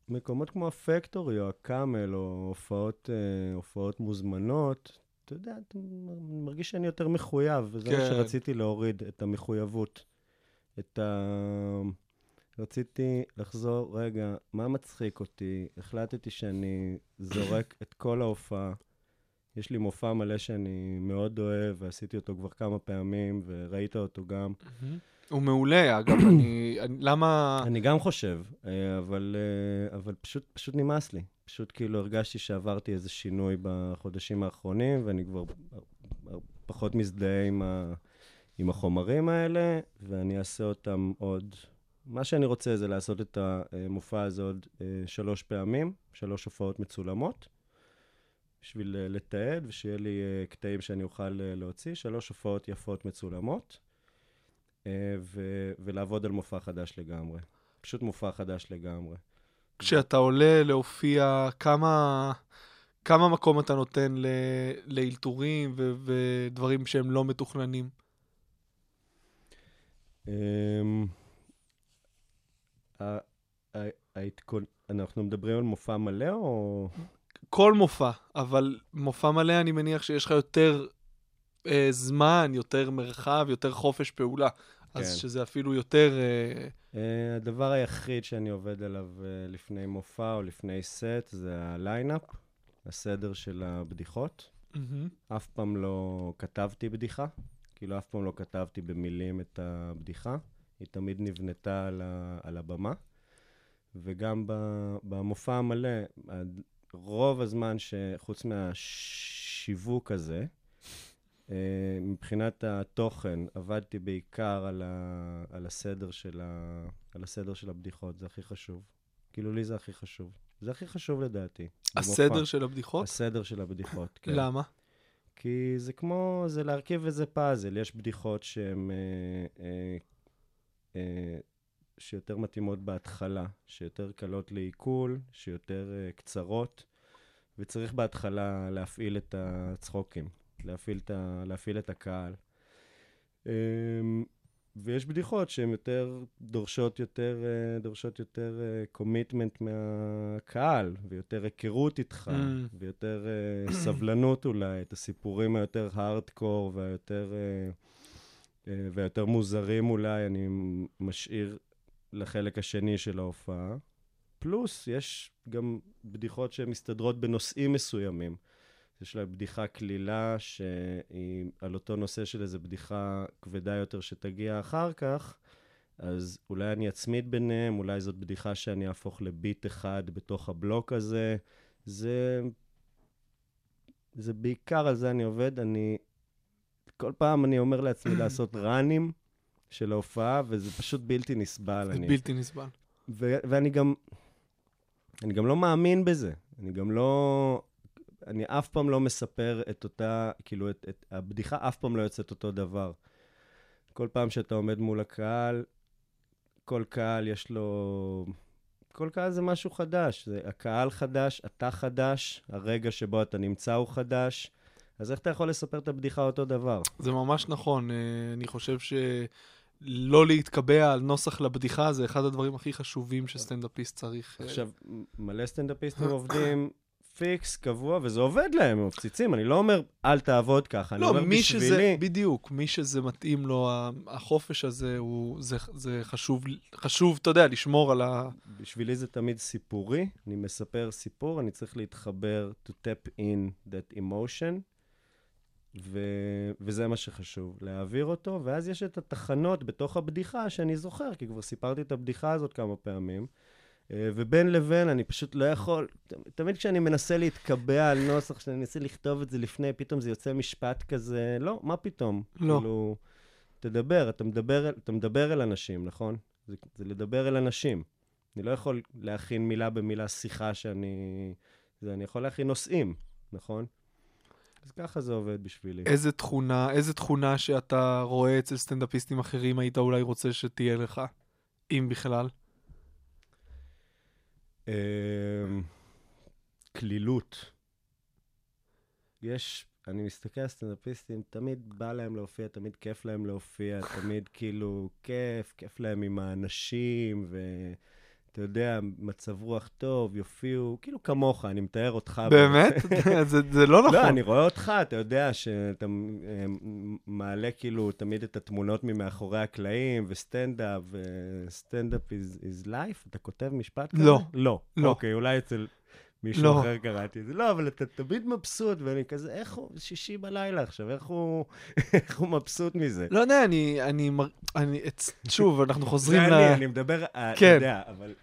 מקומות כמו הפקטורי או הקאמל או הופעות, אה, הופעות מוזמנות, אתה יודע, מ- מרגיש שאני יותר מחויב, וזה מה כן. שרציתי להוריד, את המחויבות. את ה... רציתי לחזור, רגע, מה מצחיק אותי? החלטתי שאני זורק את כל ההופעה יש לי מופע מלא שאני מאוד אוהב, ועשיתי אותו כבר כמה פעמים, וראית אותו גם. הוא מעולה, אגב, אני... אני- למה... אני גם חושב, אה, אבל, אה, אבל פשוט, פשוט נמאס לי. פשוט כאילו הרגשתי שעברתי איזה שינוי בחודשים האחרונים, ואני כבר פחות מזדהה עם, ה, עם החומרים האלה, ואני אעשה אותם עוד... מה שאני רוצה זה לעשות את המופע הזה עוד אה, שלוש פעמים, שלוש הופעות מצולמות, בשביל אה, לתעד ושיהיה לי אה, קטעים שאני אוכל אה, להוציא, שלוש הופעות יפות מצולמות, ו- ולעבוד על מופע חדש לגמרי. פשוט מופע חדש לגמרי. כשאתה עולה להופיע, כמה, כמה מקום אתה נותן ל, לאלתורים ו, ודברים שהם לא מתוכננים? אמ, אנחנו מדברים על מופע מלא או... כל מופע, אבל מופע מלא אני מניח שיש לך יותר אה, זמן, יותר מרחב, יותר חופש פעולה. אז כן. שזה אפילו יותר... אה, אה, הדבר היחיד שאני עובד עליו אה, לפני מופע או לפני סט זה הליינאפ, הסדר של הבדיחות. מהמם. אף פעם לא כתבתי בדיחה, כאילו אף פעם לא כתבתי במילים את הבדיחה, היא תמיד נבנתה על, ה, על הבמה. וגם במופע המלא, רוב הזמן שחוץ מהשיווק הזה, אה, מבחינת התוכן, עבדתי בעיקר על, ה, על, הסדר של ה, על הסדר של הבדיחות, זה הכי חשוב. כאילו, לי זה הכי חשוב. זה הכי חשוב לדעתי. הסדר במופע. של הבדיחות? הסדר של הבדיחות, כן. למה? כי זה כמו, זה להרכיב איזה פאזל. יש בדיחות שהן, אה, אה, אה, שיותר מתאימות בהתחלה, שיותר קלות לעיכול, שיותר אה, קצרות, וצריך בהתחלה להפעיל את הצחוקים, להפעיל את, ה, להפעיל את הקהל. אה, ויש בדיחות שהן יותר, דורשות יותר, אה, דורשות יותר קומיטמנט מהקהל, ויותר היכרות איתך, Mm. ויותר אה, סבלנות אולי, את הסיפורים היותר הארדקור והיותר, אה, והיותר מוזרים אולי, אני משאיר לחלק השני של ההופעה. פלוס, יש גם בדיחות שמסתדרות בנושאים מסוימים. יש לה בדיחה קלילה שהיא על אותו נושא של איזו בדיחה כבדה יותר שתגיע אחר כך, אז אולי אני אצמיד ביניהם, אולי זאת בדיחה שאני אהפוך לביט אחד בתוך הבלוק הזה. זה... זה בעיקר על זה אני עובד. אני... כל פעם אני אומר לעצמי לעשות ראנים של ההופעה, וזה פשוט בלתי נסבל. זה אני... בלתי נסבל. ו- ואני גם... אני גם לא מאמין בזה. אני גם לא... אני אף פעם לא מספר את אותה, כאילו, את, את הבדיחה אף פעם לא יוצאת אותו דבר. כל פעם שאתה עומד מול הקהל, כל קהל יש לו... כל קהל זה משהו חדש. זה, הקהל חדש, אתה חדש, הרגע שבו אתה נמצא הוא חדש. אז איך אתה יכול לספר את הבדיחה אותו דבר? זה ממש נכון. אה, אני חושב שלא להתקבע על נוסח לבדיחה זה אחד הדברים הכי חשובים שסטנדאפיסט צריך. אה, עכשיו, מלא סטנדאפיסטים <coughs> עובדים פיקס, קבוע, וזה עובד להם, הם מפציצים. אני לא אומר, אל תעבוד ככה, אני לא, אומר מי בשבילי... שזה, בדיוק, מי שזה מתאים לו, החופש הזה, הוא, זה, זה חשוב, חשוב, אתה יודע, לשמור על ה... בשבילי זה תמיד סיפורי, אני מספר סיפור, אני צריך להתחבר to tap in that emotion, ו... וזה מה שחשוב, להעביר אותו, ואז יש את התחנות בתוך הבדיחה שאני זוכר, כי כבר סיפרתי את הבדיחה הזאת כמה פעמים, אה, ובין לבין אני פשוט לא יכול, תמיד כשאני מנסה להתקבע על נוסח, כשאני מנסה לכתוב את זה לפני, פתאום זה יוצא משפט כזה, לא, מה פתאום? לא. כאילו, תדבר, אתה מדבר, אתה מדבר אל אנשים, נכון? זה, זה לדבר אל אנשים. אני לא יכול להכין מילה במילה שיחה שאני... זה, אני יכול להכין נושאים, נכון? אז ככה זה עובד בשבילי. איזה תכונה, איזה תכונה שאתה רואה אצל סטנדאפיסטים אחרים היית אולי רוצה שתהיה לך, אם בכלל? אמ, קלילות. יש, אני מסתכל על סטנדאפיסטים, תמיד בא להם להופיע, תמיד כיף להם להופיע, תמיד כאילו כיף, כיף להם עם האנשים, ואתה יודע, מצב רוח טוב, יופיעו, כאילו כמוך, אני מתאר אותך. באמת? <laughs> זה, זה לא נכון. לא, אני רואה אותך, אתה יודע שאתה אה, מעלה כאילו תמיד את התמונות ממאחורי הקלעים, וסטנדאפ, וסטנדאפ is, is life, אתה כותב משפט כזה? לא. לא. לא. אוקיי, אולי אצל מישהו לא. אחר קראתי את זה. לא, אבל אתה תמיד מבסוט, ואני כזה, איך הוא, שישי בלילה עכשיו, איך הוא, <laughs> איך הוא מבסוט מזה? לא יודע, אני, אני, אני, אצ- שוב, אנחנו חוזרים ל... אני, אני מדבר, אה, אתה כן. יודע, אבל...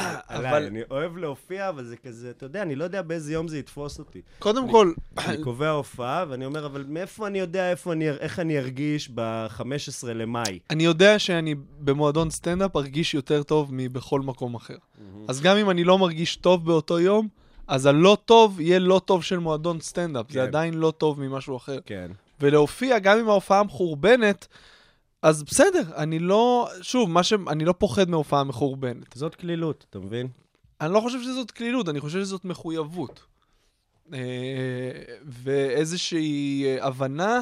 <coughs> אבל- אני אוהב להופיע, אבל זה כזה, אתה יודע, אני לא יודע באיזה יום זה יתפוס אותי. קודם כל, אני <coughs> קובע הופעה, ואני אומר, אבל מאיפה אני יודע איפה אני, איך אני ארגיש ב-15 למאי? אני יודע שאני במועדון סטנדאפ ארגיש יותר טוב מבכל מקום אחר. אז גם אם אני לא מרגיש טוב באותו יום, אז הלא טוב יהיה לא טוב של מועדון סטנדאפ. זה כן. עדיין לא טוב ממשהו אחר. כן. ולהופיע, גם אם ההופעה מחורבנת, אז בסדר, אני לא, שוב, מה ש... אני לא פוחד מהופעה מחורבנת. זאת קלילות, אתה מבין? אני לא חושב שזאת קלילות, אני חושב שזאת מחויבות. אה, ואיזושהי אה, הבנה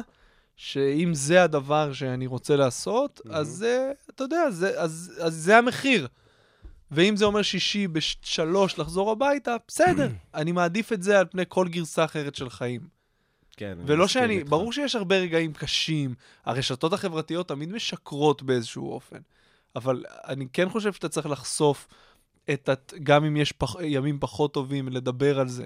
שאם זה הדבר שאני רוצה לעשות, אז אה, אתה יודע, זה, אז, אז זה המחיר. ואם זה אומר שישי בשלוש לחזור הביתה, בסדר, <clears throat> אני מעדיף את זה על פני כל גרסה אחרת של חיים. כן. ולא שאני, איתך. ברור שיש הרבה רגעים קשים, הרשתות החברתיות תמיד משקרות באיזשהו אופן, אבל אני כן חושב שאתה צריך לחשוף את, הת- גם אם יש פח, ימים פחות טובים, לדבר על זה.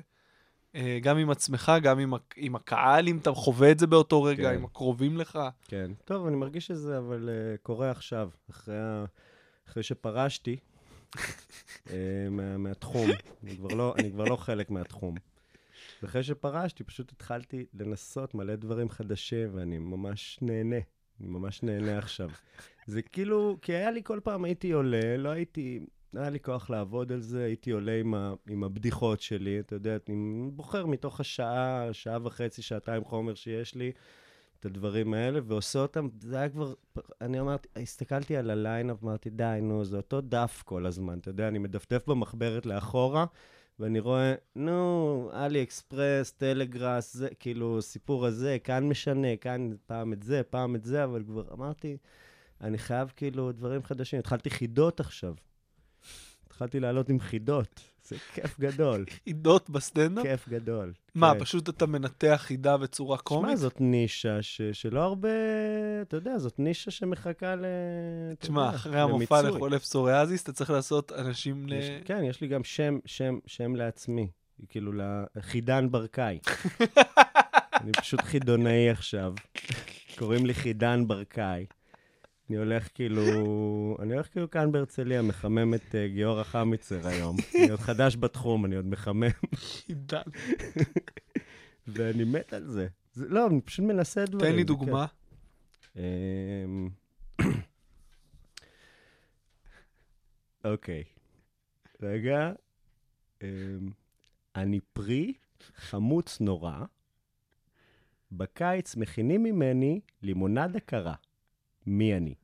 אה, גם עם עצמך, גם עם, הק- עם הקהל, אם אתה חווה את זה באותו רגע, כן. עם הקרובים לך. כן. טוב, אני מרגיש שזה אבל uh, קורה עכשיו, אחרי, ה... אחרי שפרשתי uh, <laughs> מה, מהתחום. אני כבר, לא, אני כבר לא חלק מהתחום. ואחרי שפרשתי, פשוט התחלתי לנסות מלא דברים חדשים, ואני ממש נהנה. אני ממש נהנה עכשיו. זה כאילו, כי היה לי כל פעם, הייתי עולה, לא הייתי, היה לי כוח לעבוד על זה, הייתי עולה עם, ה, עם הבדיחות שלי, אתה יודע, אני בוחר מתוך השעה, שעה וחצי, שעתיים חומר שיש לי, את הדברים האלה, ועושה אותם, זה היה כבר, אני אמרתי, הסתכלתי על הליינאפ, אמרתי, די, נו, זה אותו דף כל הזמן, אתה יודע, אני מדפדף במחברת לאחורה, ואני רואה, נו, אלי אקספרס, טלגראס, זה, כאילו, סיפור הזה, כאן משנה, כאן פעם את זה, פעם את זה, אבל כבר אמרתי, אני חייב כאילו דברים חדשים. התחלתי חידות עכשיו. התחלתי לעלות עם חידות. זה כיף גדול, <laughs> חידות בסטנדאפ? כיף גדול. מה, כן. פשוט אתה מנתח חידה בצורה שמע, קומית? זאת נישה ש, שלא הרבה, אתה יודע, זאת נישה שמחכה ל... תשמע, אחרי המופע. לחולה פסוריאזיס, אתה צריך לעשות אנשים ל... יש, כן, יש לי גם שם, שם, שם לעצמי, כאילו, לחידן ברקאי. <laughs> אני פשוט חידונאי עכשיו. קוראים לי חידן ברקאי. אני הולך כאילו, אני הולך כאילו כאן בהרצליה, מחמם את uh, גיורא חמיצר היום. <laughs> אני עוד חדש בתחום, אני עוד מחמם. ואני מת על זה. זה לא, אני פשוט מנסה דברים. תן לי דוגמה. אמ, <coughs> אוקיי. רגע. אמ, אני פרי חמוץ נורא. בקיץ מכינים ממני לימונדה קרה. מי אני?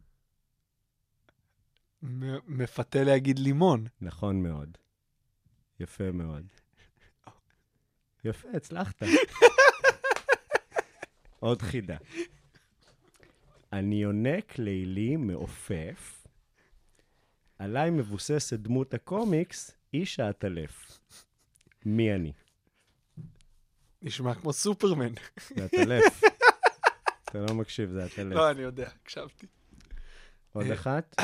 מפתה להגיד לימון. נכון מאוד. יפה מאוד. יפה, הצלחת. <laughs> עוד חידה. אני יונק לילי מעופף, עליי מבוססת דמות הקומיקס, איש העטלף. מי אני? נשמע כמו סופרמן. זה עטלף. אתה לא מקשיב, זה עטלף. לא, אני יודע, הקשבתי. עוד אחת? <laughs>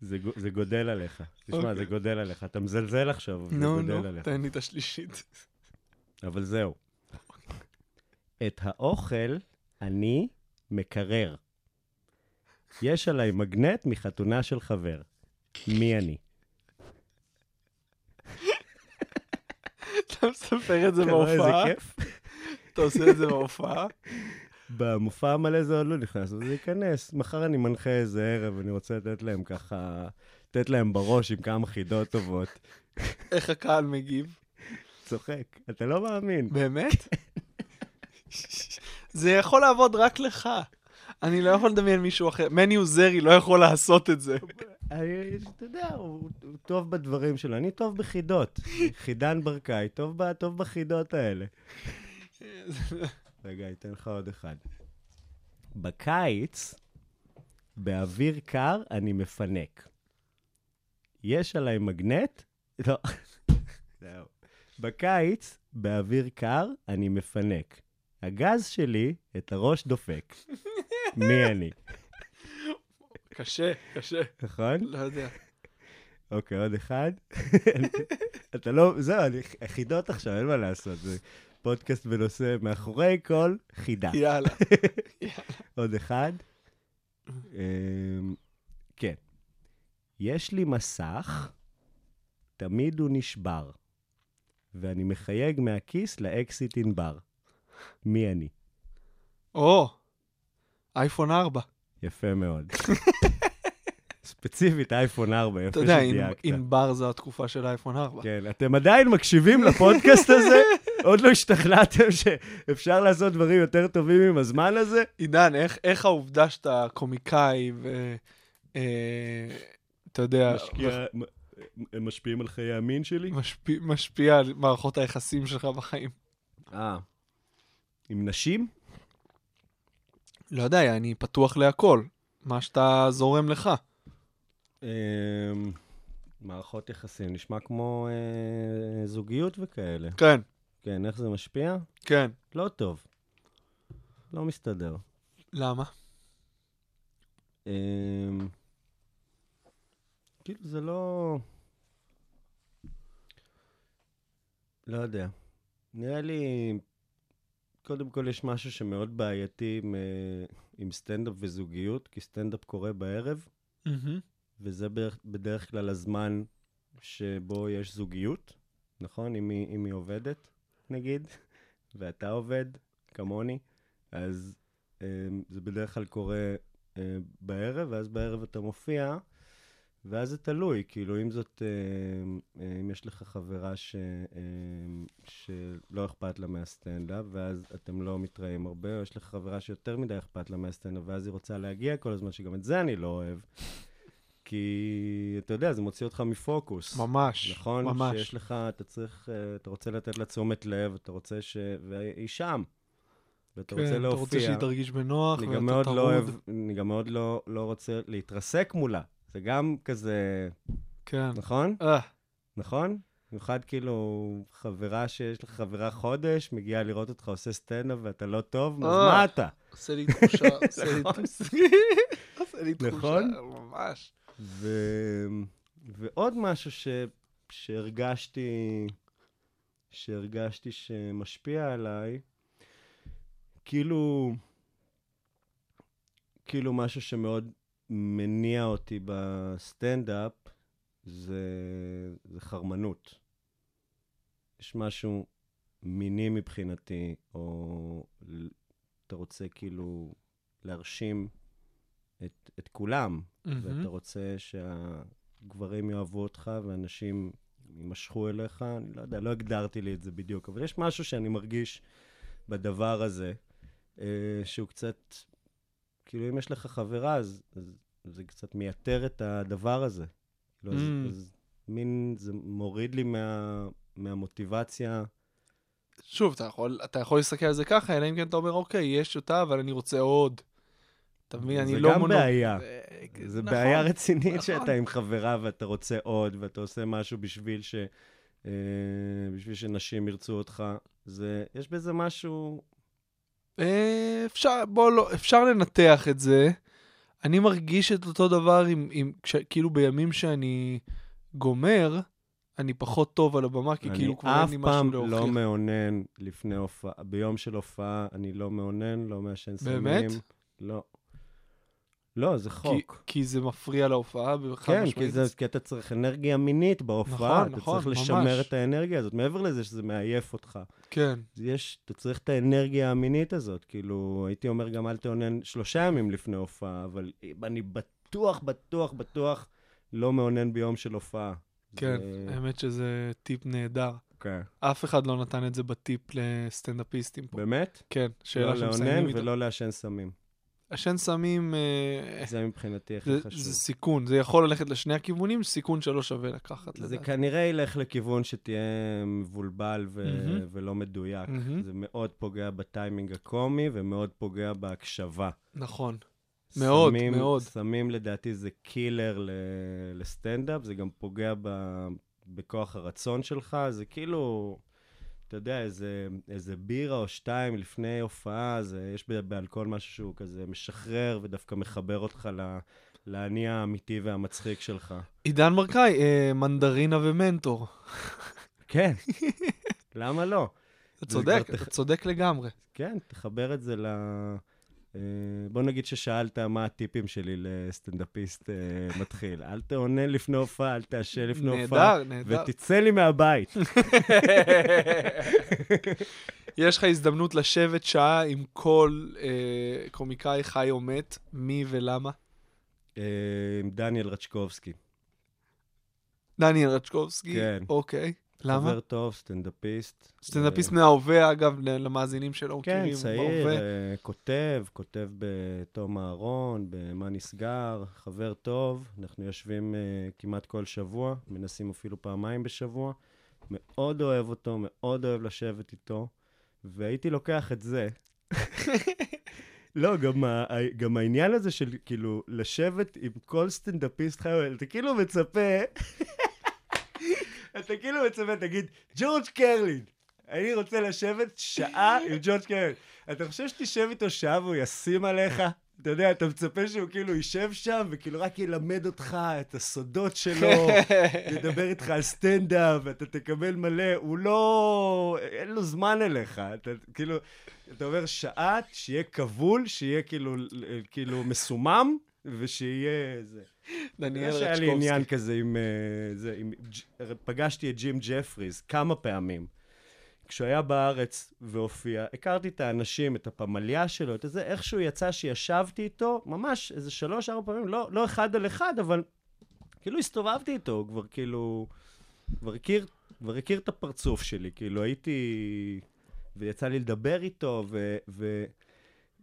זה, גו- זה גודל עליך. תשמע, אוקיי. זה גודל עליך. אתה מזלזל עכשיו, זה נו, גודל נו, עליך. תן לי את השלישית. אבל זהו. את האוכל אני מקרר. יש עליי מגנט מחתונה של חבר. מי אני? אתה מספר את זה אתה רואה איזה בהופעה? כיף? אתה עושה את זה בהופעה? במופע המלא זה עוד לא נכנס, אז זה ייכנס. מחר אני מנחה איזה ערב, אני רוצה לתת להם ככה, לתת להם בראש עם כמה חידות טובות. איך הקהל מגיב? צוחק, אתה לא מאמין. באמת? זה יכול לעבוד רק לך. אני לא יכול לדמיין מישהו אחר. מני עוזרי לא יכול לעשות את זה. אתה יודע, הוא טוב בדברים שלו. אני טוב בחידות. חידן ברקאי, טוב בחידות האלה. <laughs> רגע, אתן לך עוד אחד. בקיץ, באוויר קר, אני מפנק. יש עליי מגנט? לא. <laughs> זהו. בקיץ, באוויר קר, אני מפנק. הגז שלי, את הראש דופק. מי אני? קשה, קשה. נכון? לא יודע. אוקיי, עוד אחד. <laughs> אתה לא, זהו, אני חידות עכשיו, אין מה לעשות. פודקאסט בנושא מאחורי כל חידה. יאללה. <laughs> עוד אחד. אמ, כן. יש לי מסך, תמיד הוא נשבר, ואני מחייג מהכיס לאקסיט ענבר. מי אני? או, אייפון 4. יפה מאוד. <laughs> ספציפית אייפון 4, יפה אתה יודע, שדייקת. ענבר זו התקופה של אייפון 4. כן, אתם עדיין מקשיבים לפודקאסט הזה? <laughs> עוד לא השתכנעתם שאפשר לעשות דברים יותר טובים עם הזמן הזה? עידן, איך, איך העובדה שאתה קומיקאי ו... אה, אתה יודע, משקיע- הם משפיעים על חיי המין שלי? משפיע, משפיע על מערכות היחסים שלך בחיים. אה. עם נשים? לא יודע, אני פתוח להכל. מה שאתה זורם לך. אמ, מערכות יחסים, נשמע כמו אה, זוגיות וכאלה. כן, כן, איך זה משפיע? כן. לא טוב. לא מסתדר. למה? אמ, כאילו, זה לא... לא יודע. נראה לי, קודם כל יש משהו שמאוד בעייתי עם, אה, עם סטנדאפ וזוגיות, כי סטנדאפ קורה בערב, מהמם. וזה בדרך, בדרך כלל הזמן שבו יש זוגיות, נכון? אם היא, אם היא עובדת, נגיד, ואתה עובד, כמוני, אז אה, זה בדרך כלל קורה אה, בערב, ואז בערב אתה מופיע, ואז זה תלוי, כאילו, אם זאת, אה, אה, אם יש לך חברה ש, אה, שלא אכפת לה מהסטנדאפ, ואז אתם לא מתראים הרבה, או יש לך חברה שיותר מדי אכפת לה מהסטנדאפ, ואז היא רוצה להגיע כל הזמן, שגם את זה אני לא אוהב. כי, אתה יודע, זה מוציא אותך מפוקוס. ממש, נכון? ממש. שיש לך, אתה צריך, אה, אתה רוצה לתת לה תשומת לב, אתה רוצה ש... והיא שם. ואתה כן, רוצה אתה להופיע. רוצה שהיא תרגיש בנוח, ואתה מאוד טרוד. לא אוהב, אני גם מאוד לא, לא רוצה להתרסק מולה. זה גם כזה, כן. נכון? אה, נכון? במיוחד כאילו חברה שיש לך חברה חודש, מגיעה לראות אותך עושה סטנדאפ ואתה לא טוב, אז אה. מה אתה? עושה לי תחושה, עושה לי נכון. תחושה. עושה לי תחושה, נכון? ממש. ו... ועוד משהו ש... שהרגשתי, שהרגשתי שמשפיע עליי, כאילו, כאילו משהו שמאוד מניע אותי בסטנדאפ, זה, זה חרמנות. יש משהו מיני מבחינתי, או אתה רוצה כאילו להרשים את, את כולם, מהמם. ואתה רוצה שהגברים יאהבו אותך ואנשים יימשכו אליך, אני לא יודע, לא הגדרתי לי את זה בדיוק, אבל יש משהו שאני מרגיש בדבר הזה, אה, שהוא קצת, כאילו אם יש לך חברה, אז, אז זה קצת מייתר את הדבר הזה. כאילו, אז, Mm. אז מין, זה מוריד לי מה, מהמוטיבציה. שוב, אתה יכול, אתה יכול להסתכל על זה ככה, אלא אם כן אתה אומר, אוקיי, יש אותה, אבל אני רוצה עוד. אתה מבין, אני זה לא גם מונו... בעיה. אה, זה נכון, בעיה רצינית נכון. שאתה עם חברה ואתה רוצה עוד, ואתה עושה משהו בשביל ש... אה, בשביל שנשים ירצו אותך. זה, יש בזה משהו... אה, אפשר, בוא לא, אפשר לנתח את זה. אני מרגיש את אותו דבר עם, עם כש, כאילו בימים שאני גומר, אני פחות טוב על הבמה, כי אני כאילו כבר אין אף לי פעם משהו לא להוכיח. מאונן לפני הופעה. ביום של הופעה אני לא מאונן, לא מעשן סמים. באמת? לא. לא, זה כי, חוק. כי זה מפריע להופעה, חד כן, משמעית. כי, זה, כי אתה צריך אנרגיה מינית בהופעה. נכון, אתה נכון, צריך לשמר ממש. את האנרגיה הזאת. מעבר לזה שזה מעייף אותך. כן, יש, אתה צריך את האנרגיה המינית הזאת. כאילו, הייתי אומר גם אל תאונן שלושה ימים לפני הופעה, אבל אני בטוח, בטוח, בטוח לא מאונן ביום של הופעה. כן, זה... האמת שזה טיפ נהדר. כן. אף אחד לא נתן את זה בטיפ לסטנדאפיסטים פה. באמת? כן, שאלה לא שמסיימים לאונן איתה. ולא לעשן סמים. עשן סמים, אה, זה מבחינתי הכי חשוב. זה סיכון, זה יכול ללכת לשני הכיוונים, סיכון שלא שווה לקחת. זה לדעתי. כנראה ילך לכיוון שתהיה מבולבל ו- מהמם. ולא מדויק. מהמם. זה מאוד פוגע בטיימינג הקומי ומאוד פוגע בהקשבה. נכון. מאוד, סמים, מאוד. סמים לדעתי זה קילר ל- לסטנדאפ, זה גם פוגע ב- בכוח הרצון שלך, זה כאילו, אתה יודע, איזה, איזה בירה או שתיים לפני הופעה, זה, יש באלכוהול משהו שהוא כזה משחרר ודווקא מחבר אותך ל, לאני האמיתי והמצחיק שלך. עידן ברקאי, אה, מנדרינה ומנטור. כן, למה לא? אתה צודק, אתה תח- צודק לגמרי. כן, תחבר את זה ל... אה, בוא נגיד ששאלת מה הטיפים שלי לסטנדאפיסט אה, מתחיל. אל תעונן לפני הופעה, אל תעשן לפני הופעה. נהדר, נהדר. ותצא לי מהבית. יש לך הזדמנות לשבת שעה עם כל אה, קומיקאי חי או מת, מי ולמה? אה, עם דניאל רצ'קובסקי. דניאל רצ'קובסקי? כן. אוקיי. למה? חבר טוב, סטנדאפיסט. סטנדאפיסט אה, מההווה, אגב, למאזינים שלא כן, מכירים. צעיר, בהווה. אה, כותב, כותב בתום אהרון, במה נסגר, חבר טוב. אנחנו יושבים אה, כמעט כל שבוע, מנסים אפילו פעמיים בשבוע. מאוד אוהב אותו, מאוד אוהב לשבת איתו, והייתי לוקח את זה. <laughs> לא, גם, ה- גם העניין הזה של כאילו לשבת עם כל סטנדאפיסט חי, אתה כאילו מצפה, אתה כאילו מצפה, תגיד, ג'ורג' קרלין, אני רוצה לשבת שעה עם <laughs> ג'ורג' קרלין. אתה חושב שתשב איתו שעה והוא ישים עליך? אתה יודע, אתה מצפה שהוא כאילו יישב שם וכאילו רק ילמד אותך את הסודות שלו, <laughs> ידבר איתך על סטנדאפ, ואתה תקבל מלא, הוא לא... אין לו זמן אליך. אתה כאילו, אתה אומר שעה, שיהיה כבול, שיהיה כאילו, כאילו מסומם, ושיהיה זה. דניאל זה שהיה לי עניין רצ'קובסקי. כזה עם... אה, זה, עם פגשתי את ג'ים ג'פריז כמה פעמים. כשהוא היה בארץ והופיע, הכרתי את האנשים, את הפמליה שלו, את זה, איכשהו יצא שישבתי איתו, ממש איזה שלוש, ארבע פעמים, לא, לא אחד על אחד, אבל כאילו הסתובבתי איתו, כבר כאילו, כבר הכיר, כבר הכיר את הפרצוף שלי, כאילו הייתי, ויצא לי לדבר איתו, ו, ו,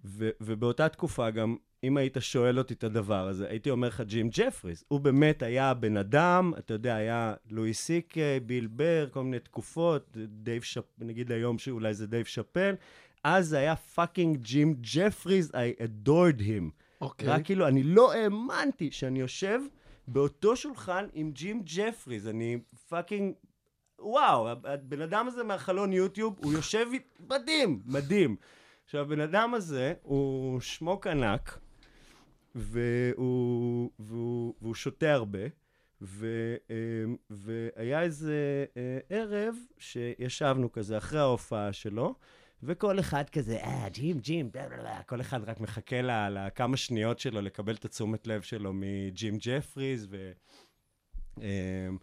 ו, ובאותה תקופה גם, אם היית שואל אותי את הדבר הזה, הייתי אומר לך ג'ים ג'פריז. הוא באמת היה בן אדם, אתה יודע, היה לואי סיקיי, ביל בר, כל מיני תקופות, דייב שאפ... נגיד היום שאולי זה דייב שאפל. אז זה היה פאקינג ג'ים ג'פריז, I adored him. אוקיי. רק כאילו, אני לא האמנתי שאני יושב באותו שולחן עם ג'ים ג'פריז. אני fucking... וואו, הבן אדם הזה מהחלון יוטיוב, הוא יושב... מדהים, מדהים. עכשיו, הבן אדם הזה הוא שמוק ענק, והוא, והוא, והוא שותה הרבה, ו, אמ, והיה איזה אה, ערב שישבנו כזה אחרי ההופעה שלו, וכל אחד כזה, אה, ג'ים, ג'ים, כל אחד רק מחכה לכמה שניות שלו לקבל את התשומת לב שלו מג'ים ג'פריז, ו... אמ,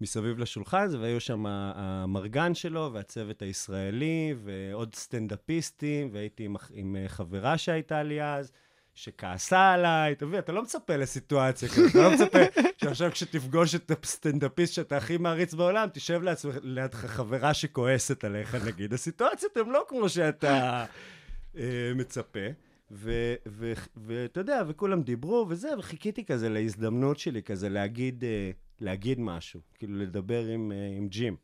מסביב לשולחן והיו שם המרגן שלו והצוות הישראלי ועוד סטנדאפיסטים, והייתי עם, עם אה, חברה שהייתה לי אז, שכעסה עליי. אתה מבין, אתה לא מצפה לסיטואציה כזאת, אתה לא מצפה שעכשיו כשתפגוש את הסטנדאפיסט שאתה הכי מעריץ בעולם, תשב לעצמך, לידך חברה שכועסת עליך, נגיד. הסיטואציות הן לא כמו שאתה אה, מצפה. ואתה יודע, וכולם דיברו וזה, וחיכיתי כזה להזדמנות שלי, כזה להגיד, אה, להגיד משהו, כאילו לדבר עם, אה, עם ג'ים.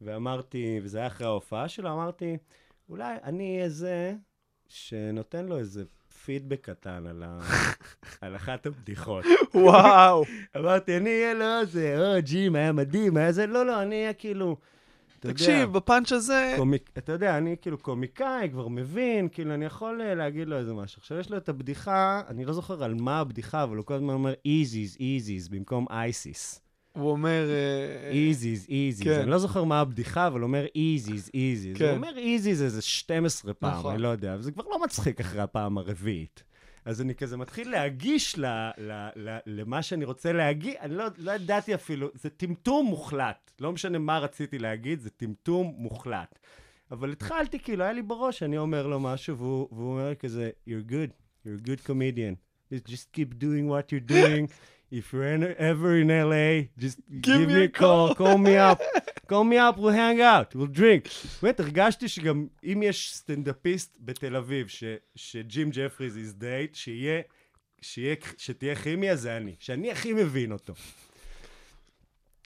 ואמרתי, וזה היה אחרי ההופעה שלו, אמרתי, אולי אני אהיה זה שנותן לו איזה פידבק קטן על, ה... <laughs> על אחת הבדיחות. וואו. <laughs> אמרתי, אני אהיה לו זה, או, ג'ים, היה מדהים, היה זה, לא, לא, אני אהיה כאילו, תקשיב, בפאנץ' הזה... קומיק, אתה יודע, אני כאילו קומיקאי, כבר מבין, כאילו, אני יכול אה, להגיד לו איזה משהו. עכשיו, יש לו את הבדיחה, אני לא זוכר על מה הבדיחה, אבל הוא כל הזמן אומר איזיז, איזיז, במקום אייסיס. הוא אומר... אה, איזיז, איזיז. כן. אני לא זוכר מה הבדיחה, אבל הוא אומר איזיז, איזיז. כן. הוא אומר איזיז איזה 12 פעם, נכון. אני לא יודע, וזה כבר לא מצחיק אחרי הפעם הרביעית. אז אני כזה מתחיל להגיש ל, ל, ל, למה שאני רוצה להגיד, אני לא, לא ידעתי אפילו, זה טמטום מוחלט. לא משנה מה רציתי להגיד, זה טמטום מוחלט. אבל התחלתי, כאילו, היה לי בראש, אני אומר לו משהו, והוא, והוא אומר כזה, you're good, you're a good comedian. Just keep doing what you're doing. <laughs> If you're in- ever in LA, just give, me a call, call me up. <laughs> call me up, we'll hang out, we'll drink. באמת, הרגשתי שגם אם יש סטנדאפיסט בתל אביב, ש, שג'ים ג'פריז הזדהית, שיהיה, שיהיה, שתהיה כימיה, זה אני. שאני הכי מבין אותו.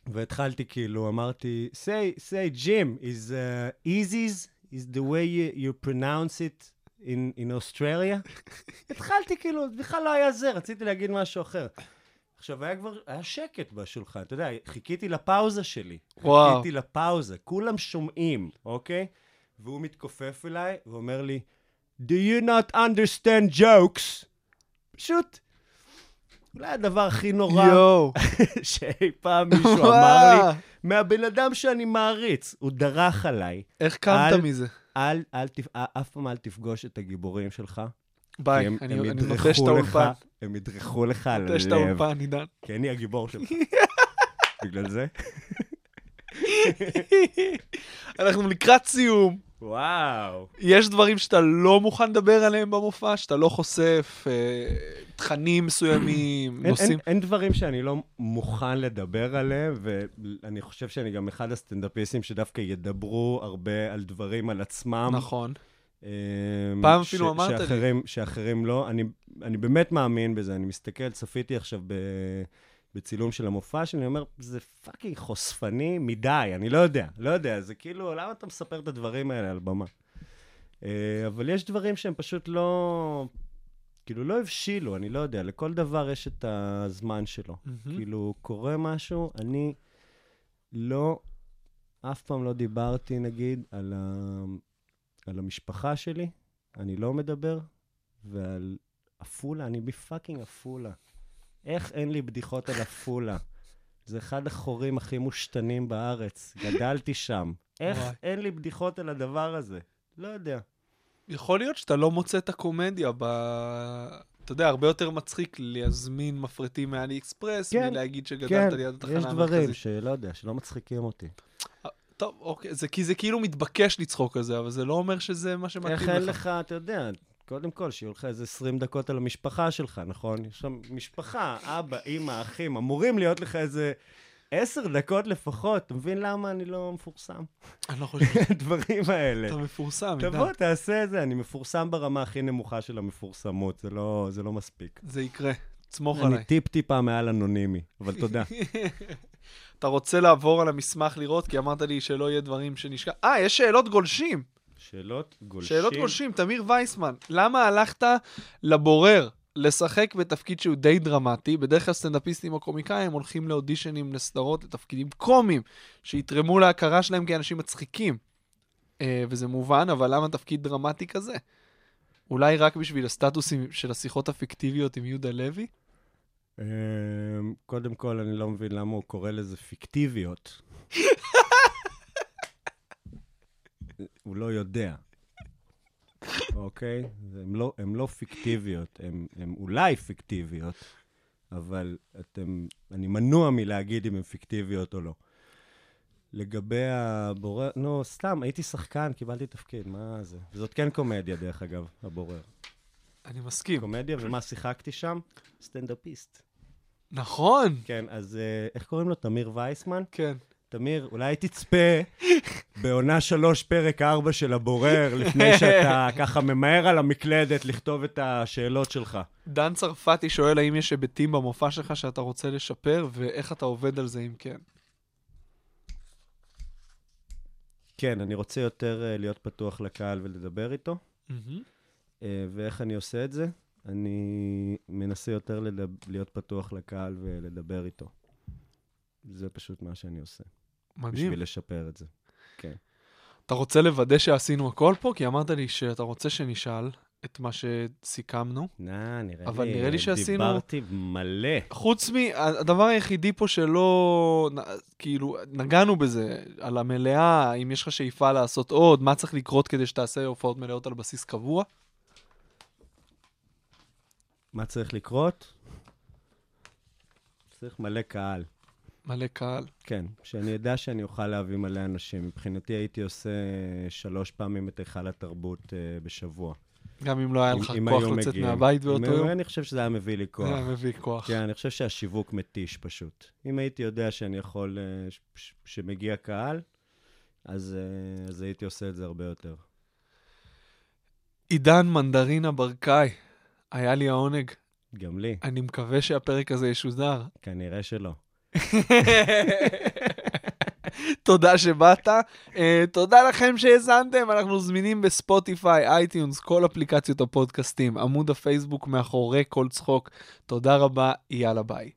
והתחלתי כאילו, אמרתי, say, say, Jim, is uh, easy's, is the way you, you pronounce it in, in Australia? <laughs> התחלתי כאילו, בכלל לא היה זה, רציתי להגיד משהו אחר. עכשיו, היה כבר, היה שקט בשולחן, אתה יודע, חיכיתי לפאוזה שלי. וואו. חיכיתי לפאוזה, כולם שומעים, אוקיי? והוא מתכופף אליי ואומר לי, Do you not understand jokes? פשוט. אולי הדבר הכי נורא. <laughs> שאי פעם מישהו אמר לי, מהבן אדם שאני מעריץ. הוא דרך עליי. איך קמת אל- מזה? אל, אל, תפ- אף פעם אל תפגוש את הגיבורים שלך. ביי, הם- אני הם אני נוטש את האולפן. הם ידרכו לך על נוטש את הלב. האולפן, עידן. כי אני הגיבור שלך. <laughs> בגלל זה? <laughs> אנחנו לקראת סיום. וואו. יש דברים שאתה לא מוכן לדבר עליהם במופע, שאתה לא חושף, אה, תכנים מסוימים, אין, נושאים. אין, אין דברים שאני לא מוכן לדבר עליהם, ואני חושב שאני גם אחד הסטנדאפיסטים שדווקא ידברו הרבה על דברים על עצמם. נכון. אמ, פעם ש- אפילו אמרת לי. שאחרים, שאחרים לא. אני, אני באמת מאמין בזה, אני מסתכל, צפיתי עכשיו ב, בצילום של המופע שלי, אני אומר, זה fucking חושפני מדי, אני לא יודע, לא יודע, זה כאילו, למה אתה מספר את הדברים האלה על במה? אה, אבל יש דברים שהם פשוט לא, כאילו, לא הבשילו, אני לא יודע, לכל דבר יש את הזמן שלו. מהמם. כאילו, קורה משהו, אני לא, אף פעם לא דיברתי, נגיד, על, ה, על המשפחה שלי, אני לא מדבר, ועל עפולה, אני בפאקינג עפולה. איך אין לי בדיחות על עפולה? זה אחד החורים הכי מושתנים בארץ, גדלתי שם. איך וואי. אין לי בדיחות על הדבר הזה? לא יודע. יכול להיות שאתה לא מוצא את הקומדיה ב... אתה יודע, הרבה יותר מצחיק להזמין מפרטים מאלי אקספרס, כן, מלהגיד שגדלת כן, ליד התחנה יש המרכזית. דברים שלא יודע, שלא מצחיקים אותי. טוב, אוקיי, זה כי זה כאילו מתבקש לצחוק על זה, אבל זה לא אומר שזה מה שמתאים לך. איך אין לך, אתה יודע, קודם כל, שיהיו לך איזה 20 דקות על המשפחה שלך, נכון? יש שם משפחה, אבא, אימא, אחים, אמורים להיות לך איזה 10 דקות לפחות. אתה מבין למה אני לא מפורסם? אני לא חושב, הדברים <laughs> האלה. אתה מפורסם, עידן. תבוא, תעשה את זה. אני מפורסם ברמה הכי נמוכה של המפורסמות, זה לא, זה לא מספיק. זה יקרה, סמוך אני עליי. טיפ-טיפה מעל אנונימי, אבל תודה. <laughs> אתה רוצה לעבור על המסמך לראות? כי אמרת לי שלא יהיה דברים שנשכח. אה, יש שאלות גולשים. שאלות גולשים. שאלות גולשים, תמיר וייסמן, למה הלכת לבורר לשחק בתפקיד שהוא די דרמטי? בדרך כלל סטנדאפיסטים או קומיקאים הולכים לאודישנים לסדרות לתפקידים קומיים, שיתרמו להכרה שלהם כאנשים מצחיקים. אה, וזה מובן, אבל למה תפקיד דרמטי כזה? אולי רק בשביל הסטטוסים של השיחות הפיקטיביות עם יהודה לוי? אמ, קודם כל, אני לא מבין למה הוא קורא לזה פיקטיביות. הוא לא יודע. אוקיי? הן לא, לא פיקטיביות, הן אולי פיקטיביות, אבל אתם, אני מנוע מלהגיד אם הן פיקטיביות או לא. לגבי הבורר, נו, סתם, הייתי שחקן, קיבלתי תפקיד, מה זה? זאת כן קומדיה, דרך אגב, הבורר. אני מסכים. קומדיה, ומה שיחקתי שם? סטנדאפיסט. נכון, כן, אז אה, איך קוראים לו? תמיר וייסמן? כן. תמיר, אולי תצפה בעונה שלוש, פרק ארבע של הבורר, לפני שאתה <laughs> ככה ממהר על המקלדת לכתוב את השאלות שלך. דן צרפתי שואל האם יש היבטים במופע שלך שאתה רוצה לשפר, ואיך אתה עובד על זה אם כן. כן, אני רוצה יותר אה, להיות פתוח לקהל ולדבר איתו. אה, ואיך אני עושה את זה? אני מנסה יותר לדב... להיות פתוח לקהל ולדבר איתו. זה פשוט מה שאני עושה, מדהים. בשביל לשפר את זה. כן. אתה רוצה לוודא שעשינו הכל פה? כי אמרת לי שאתה רוצה שנשאל את מה שסיכמנו. נא, נראה אבל לי... נראה לי שעשינו- דיברתי מלא. חוץ מ... הדבר היחידי פה שלא... כאילו, נגענו בזה, על המלאה, אם יש לך שאיפה לעשות עוד, מה צריך לקרות כדי שתעשה הופעות מלאות על בסיס קבוע? מה צריך לקרות? צריך מלא קהל. מלא קהל. כן, שאני אדע שאני אוכל להביא מלא אנשים. מבחינתי הייתי עושה שלוש פעמים את היכל התרבות uh, בשבוע. גם אם לא היה אם- לך כוח לצאת מגיעים. מהבית באותו יום. אני חושב שזה היה מביא לי כוח. זה היה מביא כוח. כן, אני חושב שהשיווק מתיש פשוט. אם הייתי יודע שאני יכול, אה, ש- ש- שמגיע קהל, אז, אה, אז הייתי עושה את זה הרבה יותר. עידן מנדרינה ברקאי, היה לי העונג. גם לי, אני מקווה שהפרק הזה ישודר. כנראה שלא. תודה שבאת. אה, תודה לכם שהאזנתם, אנחנו זמינים בספוטיפיי, אייטיונס, כל אפליקציות הפודקאסטים, עמוד הפייסבוק מאחורי כל צחוק. תודה רבה, יאללה ביי.